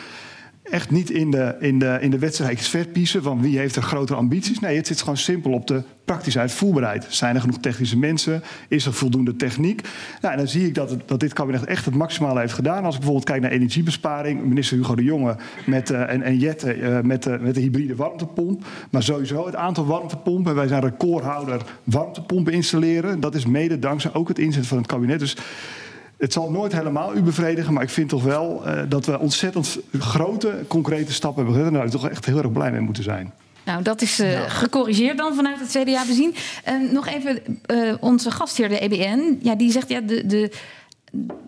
Echt niet in de, in de, in de wedstrijdjes verpiezen van wie heeft er grotere ambities. Nee, het zit gewoon simpel op de praktische uitvoerbaarheid. Zijn er genoeg technische mensen? Is er voldoende techniek? Nou, en dan zie ik dat, dat dit kabinet echt het maximale heeft gedaan. Als ik bijvoorbeeld kijk naar energiebesparing, minister Hugo de Jonge met, uh, en, en Jette uh, met, uh, met de hybride warmtepomp. Maar sowieso het aantal warmtepompen. Wij zijn recordhouder warmtepompen installeren. Dat is mede dankzij ook het inzet van het kabinet. Dus het zal nooit helemaal u bevredigen, maar ik vind toch wel uh, dat we ontzettend grote, concrete stappen hebben gezet. En daar toch echt heel erg blij mee moeten zijn. Nou, dat is uh, ja. gecorrigeerd dan vanuit het CDA bezien. Uh, nog even uh, onze gastheer, de EBN. Ja, die zegt ja, de, de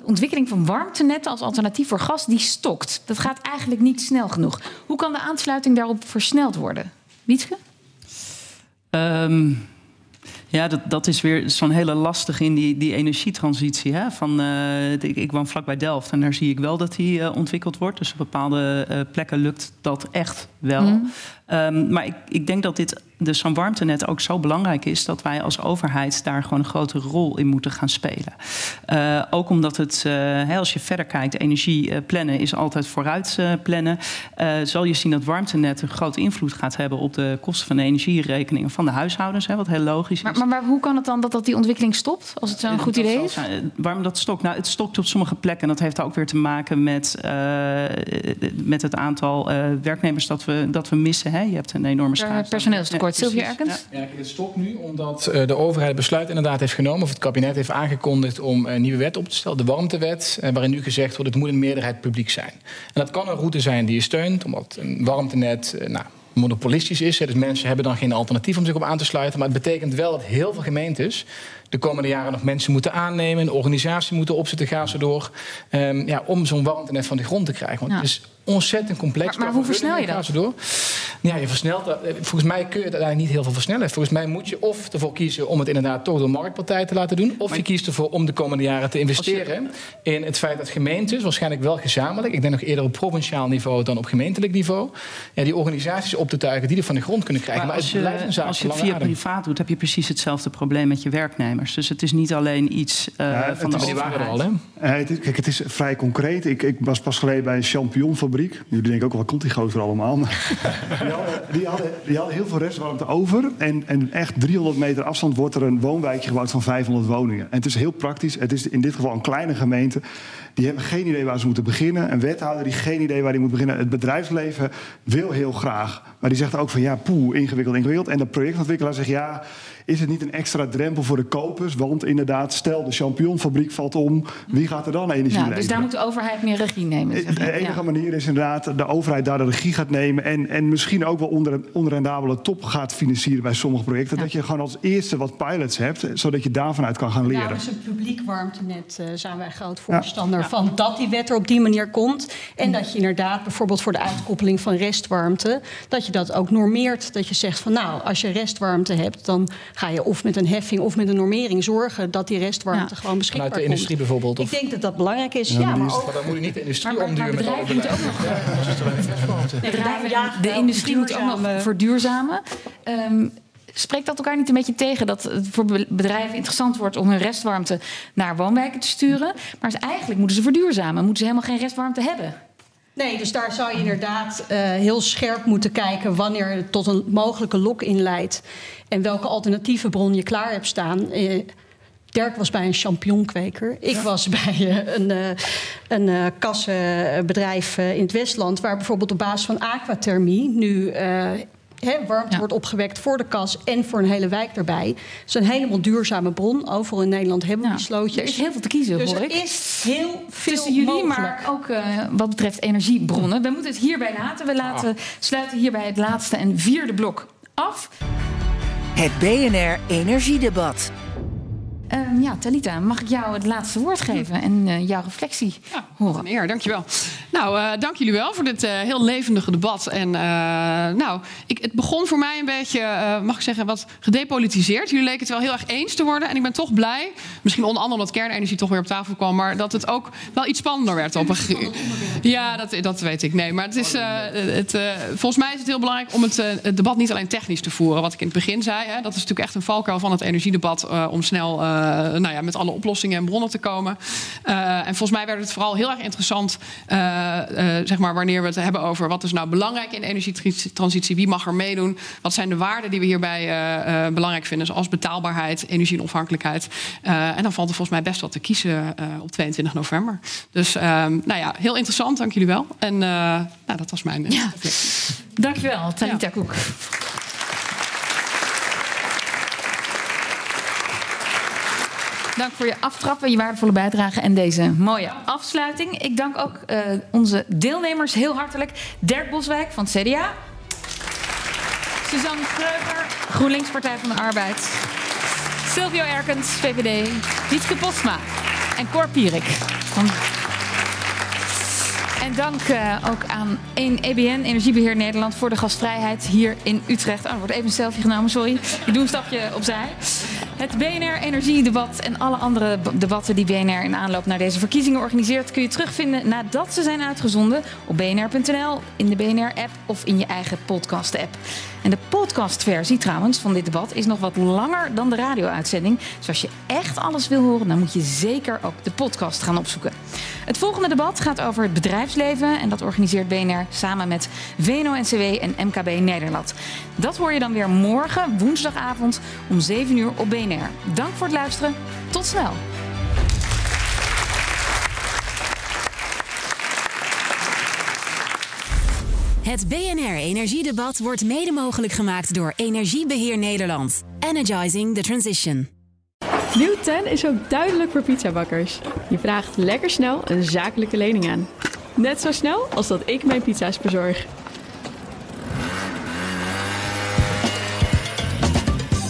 ontwikkeling van warmtenetten als alternatief voor gas, die stokt. Dat gaat eigenlijk niet snel genoeg. Hoe kan de aansluiting daarop versneld worden? Wietske? Um, ja, dat, dat is weer zo'n hele lastige in die, die energietransitie. Hè? Van, uh, ik, woon vlakbij Delft en daar zie ik wel dat die uh, ontwikkeld wordt. Dus op bepaalde uh, plekken lukt dat echt wel. Mm. Um, maar ik, ik denk dat dit dus zo'n warmtenet ook zo belangrijk is dat wij als overheid daar gewoon een grotere rol in moeten gaan spelen. Uh, ook omdat het, uh, als je verder kijkt, energie uh, plannen is altijd vooruit plannen. zal je zien dat warmtenet een grote invloed gaat hebben op de kosten van de energierekeningen van de huishoudens, hè, wat heel logisch is. Maar, maar, hoe kan het dan dat, dat die ontwikkeling stopt, als het zo'n goed idee is? Waarom dat stokt? Nou, het stokt op sommige plekken. Dat heeft ook weer te maken met, met het aantal werknemers dat we, dat we missen. Hè? Je hebt een enorme schaarste. Personeelstekort. Sylvia Erkens? Ja, het stopt nu omdat uh, de overheid besluit inderdaad heeft genomen... of het kabinet heeft aangekondigd om een nieuwe wet op te stellen. De warmtewet, uh, waarin nu gezegd wordt... het moet een meerderheid publiek zijn. En dat kan een route zijn die je steunt, omdat een warmtenet... Uh, nou, monopolistisch is. Dus mensen hebben dan geen alternatief om zich op aan te sluiten. Maar het betekent wel dat heel veel gemeentes de komende jaren nog mensen moeten aannemen, een organisatie moeten opzetten, gaan ze door. Um, ja, om zo'n warmtenet van de grond te krijgen. Want ja. het is ontzettend complex. Maar, maar hoe versnel je dat? Door. Ja, je versnelt dat. Volgens mij kun je dat eigenlijk niet heel veel versnellen. Volgens mij moet je of ervoor kiezen om het inderdaad toch door marktpartijen te laten doen. Of maar je kiest ervoor om de komende jaren te investeren je... in het feit dat gemeentes, waarschijnlijk wel gezamenlijk, ik denk nog eerder op provinciaal niveau dan op gemeentelijk niveau, ja, die organisaties op te tuigen die er van de grond kunnen krijgen. Maar, maar als, je, een zaak als je het via adem. privaat doet, heb je precies hetzelfde probleem met je werknemers. Dus het is niet alleen iets uh, ja, van de overheid. al, hè? Uh, het is, kijk, het is vrij concreet. Ik, ik, was pas geleden bij een champignonfabriek. Jullie denken ook wel, wat komt die gozer allemaal? (laughs) Die, hadden, die, hadden, die hadden heel veel restwarmte over. En, en echt 300 meter afstand wordt er een woonwijkje gebouwd van 500 woningen. En het is heel praktisch. Het is in dit geval een kleine gemeente. Die hebben geen idee waar ze moeten beginnen. Een wethouder die geen idee waar hij moet beginnen. Het bedrijfsleven wil heel graag. Maar die zegt ook van ja, poeh, ingewikkeld, ingewikkeld. En de projectontwikkelaar zegt ja, is het niet een extra drempel voor de kopers? Want inderdaad, stel de champignonfabriek valt om. Wie gaat er dan energie ja, leveren? Dus daar moet de overheid meer regie nemen. De enige ja. manier is inderdaad de overheid daar de regie gaat nemen. En, en misschien ook wel onder een onrendabele top gaat financieren bij sommige projecten. Ja. Dat je gewoon als eerste wat pilots hebt. Zodat je daarvan uit kan gaan leren. Ja, dus een publiek warmtenet uh, zijn wij groot voorstander ja. van. Dat die wet er op die manier komt. En dat je inderdaad bijvoorbeeld voor de uitkoppeling van restwarmte. Dat je dat ook normeert. Dat je zegt van nou, als je restwarmte hebt. Dan ga je of met een heffing of met een normering zorgen. Dat die restwarmte gewoon beschikbaar Vanuit de industrie komt. bijvoorbeeld? Of? Ik denk dat dat belangrijk is. Ja, maar, ook, maar dan moet je niet de industrie maar, omduwen met bedrijven moeten ook nog... Ja, de industrie moet ook nog verduurzamen. Um, Spreekt dat elkaar niet een beetje tegen dat het voor bedrijven interessant wordt om hun restwarmte naar woonwijken te sturen? Maar eigenlijk moeten ze verduurzamen, moeten ze helemaal geen restwarmte hebben. Nee, dus daar zou je inderdaad uh, heel scherp moeten kijken wanneer het tot een mogelijke lock-in leidt. En welke alternatieve bron je klaar hebt staan. Uh, Dirk was bij een champignonkweker. Ik ja. was (laughs) bij uh, een, uh, een kassenbedrijf in het Westland... waar bijvoorbeeld op basis van aquathermie nu warmte wordt opgewekt voor de kas en voor een hele wijk erbij. Het is een helemaal duurzame bron. Overal in Nederland hebben we die slootjes. Er is heel veel te kiezen, dus hoor er ik. is heel veel Tussen jullie, mogelijk. maar ook eh, wat betreft energiebronnen. We moeten het hierbij laten. We laten, sluiten hierbij het laatste en vierde blok af. Het BNR Energiedebat. Ehm, ja, Talita, mag ik jou het laatste woord geven en eh, jouw reflectie horen? Een eer, dankjewel. Nou, eh, dank jullie wel voor dit eh, heel levendige debat. En nou, ik, het begon voor mij een beetje, mag ik zeggen, wat gedepolitiseerd. Jullie leken het wel heel erg eens te worden. En ik ben toch blij, misschien onder andere omdat kernenergie toch weer op tafel kwam, maar dat het ook wel iets spannender werd. Op een ge- ja, dat, dat weet ik. Nee, maar het is, het, volgens mij is het heel belangrijk om het, het debat niet alleen technisch te voeren. Wat ik in het begin zei, hè, dat is natuurlijk echt een valkuil van het energiedebat om snel nou ja, met alle oplossingen en bronnen te komen. Eh, en volgens mij werd het vooral heel erg interessant, eh, eh, zeg maar, wanneer we het hebben over wat is nou belangrijk in de energietransitie, wie mag er meedoen, wat zijn de waarden die we hierbij eh, eh, belangrijk vinden, zoals betaalbaarheid, energieonafhankelijkheid. Eh, en dan valt er volgens mij best wat te kiezen eh, op 22 november. Dus ehm, nou ja, heel interessant, dank jullie wel. En eh, nou, dat was mijn. eh, Ja. Dankjewel, Talita Koek. Dank voor je aftrappen, je waardevolle bijdrage en deze mooie afsluiting. Ik dank ook eh, onze deelnemers heel hartelijk. Dirk Boswijk van CDA. Suzanne Kreuger, GroenLinks Partij van de Arbeid. Silvio Erkens, VVD. Wietke Postma en Cor Pierik van en dank eh, ook aan 1 EBN, Energiebeheer Nederland, voor de gastvrijheid hier in Utrecht. Oh, er wordt even een selfie genomen, sorry. Ik doe een stapje opzij. Het BNR Energiedebat en alle andere debatten die BNR in aanloop naar deze verkiezingen organiseert, kun je terugvinden nadat ze zijn uitgezonden op bnr.nl, in de BNR-app of in je eigen podcast-app. En de podcastversie trouwens van dit debat is nog wat langer dan de radio-uitzending. Dus als je echt alles wil horen, dan moet je zeker ook de podcast gaan opzoeken. Het volgende debat gaat over het bedrijfsleven en dat organiseert BNR samen met VNO-NCW en MKB Nederland. Dat hoor je dan weer morgen, woensdagavond om 7 uur op BNR. Dank voor het luisteren. Tot snel. Het BNR Energiedebat wordt mede mogelijk gemaakt door Energiebeheer Nederland. Energizing the transition. Nieuw 10 is ook duidelijk voor pizzabakkers. Je vraagt lekker snel een zakelijke lening aan. Net zo snel als dat ik mijn pizza's bezorg.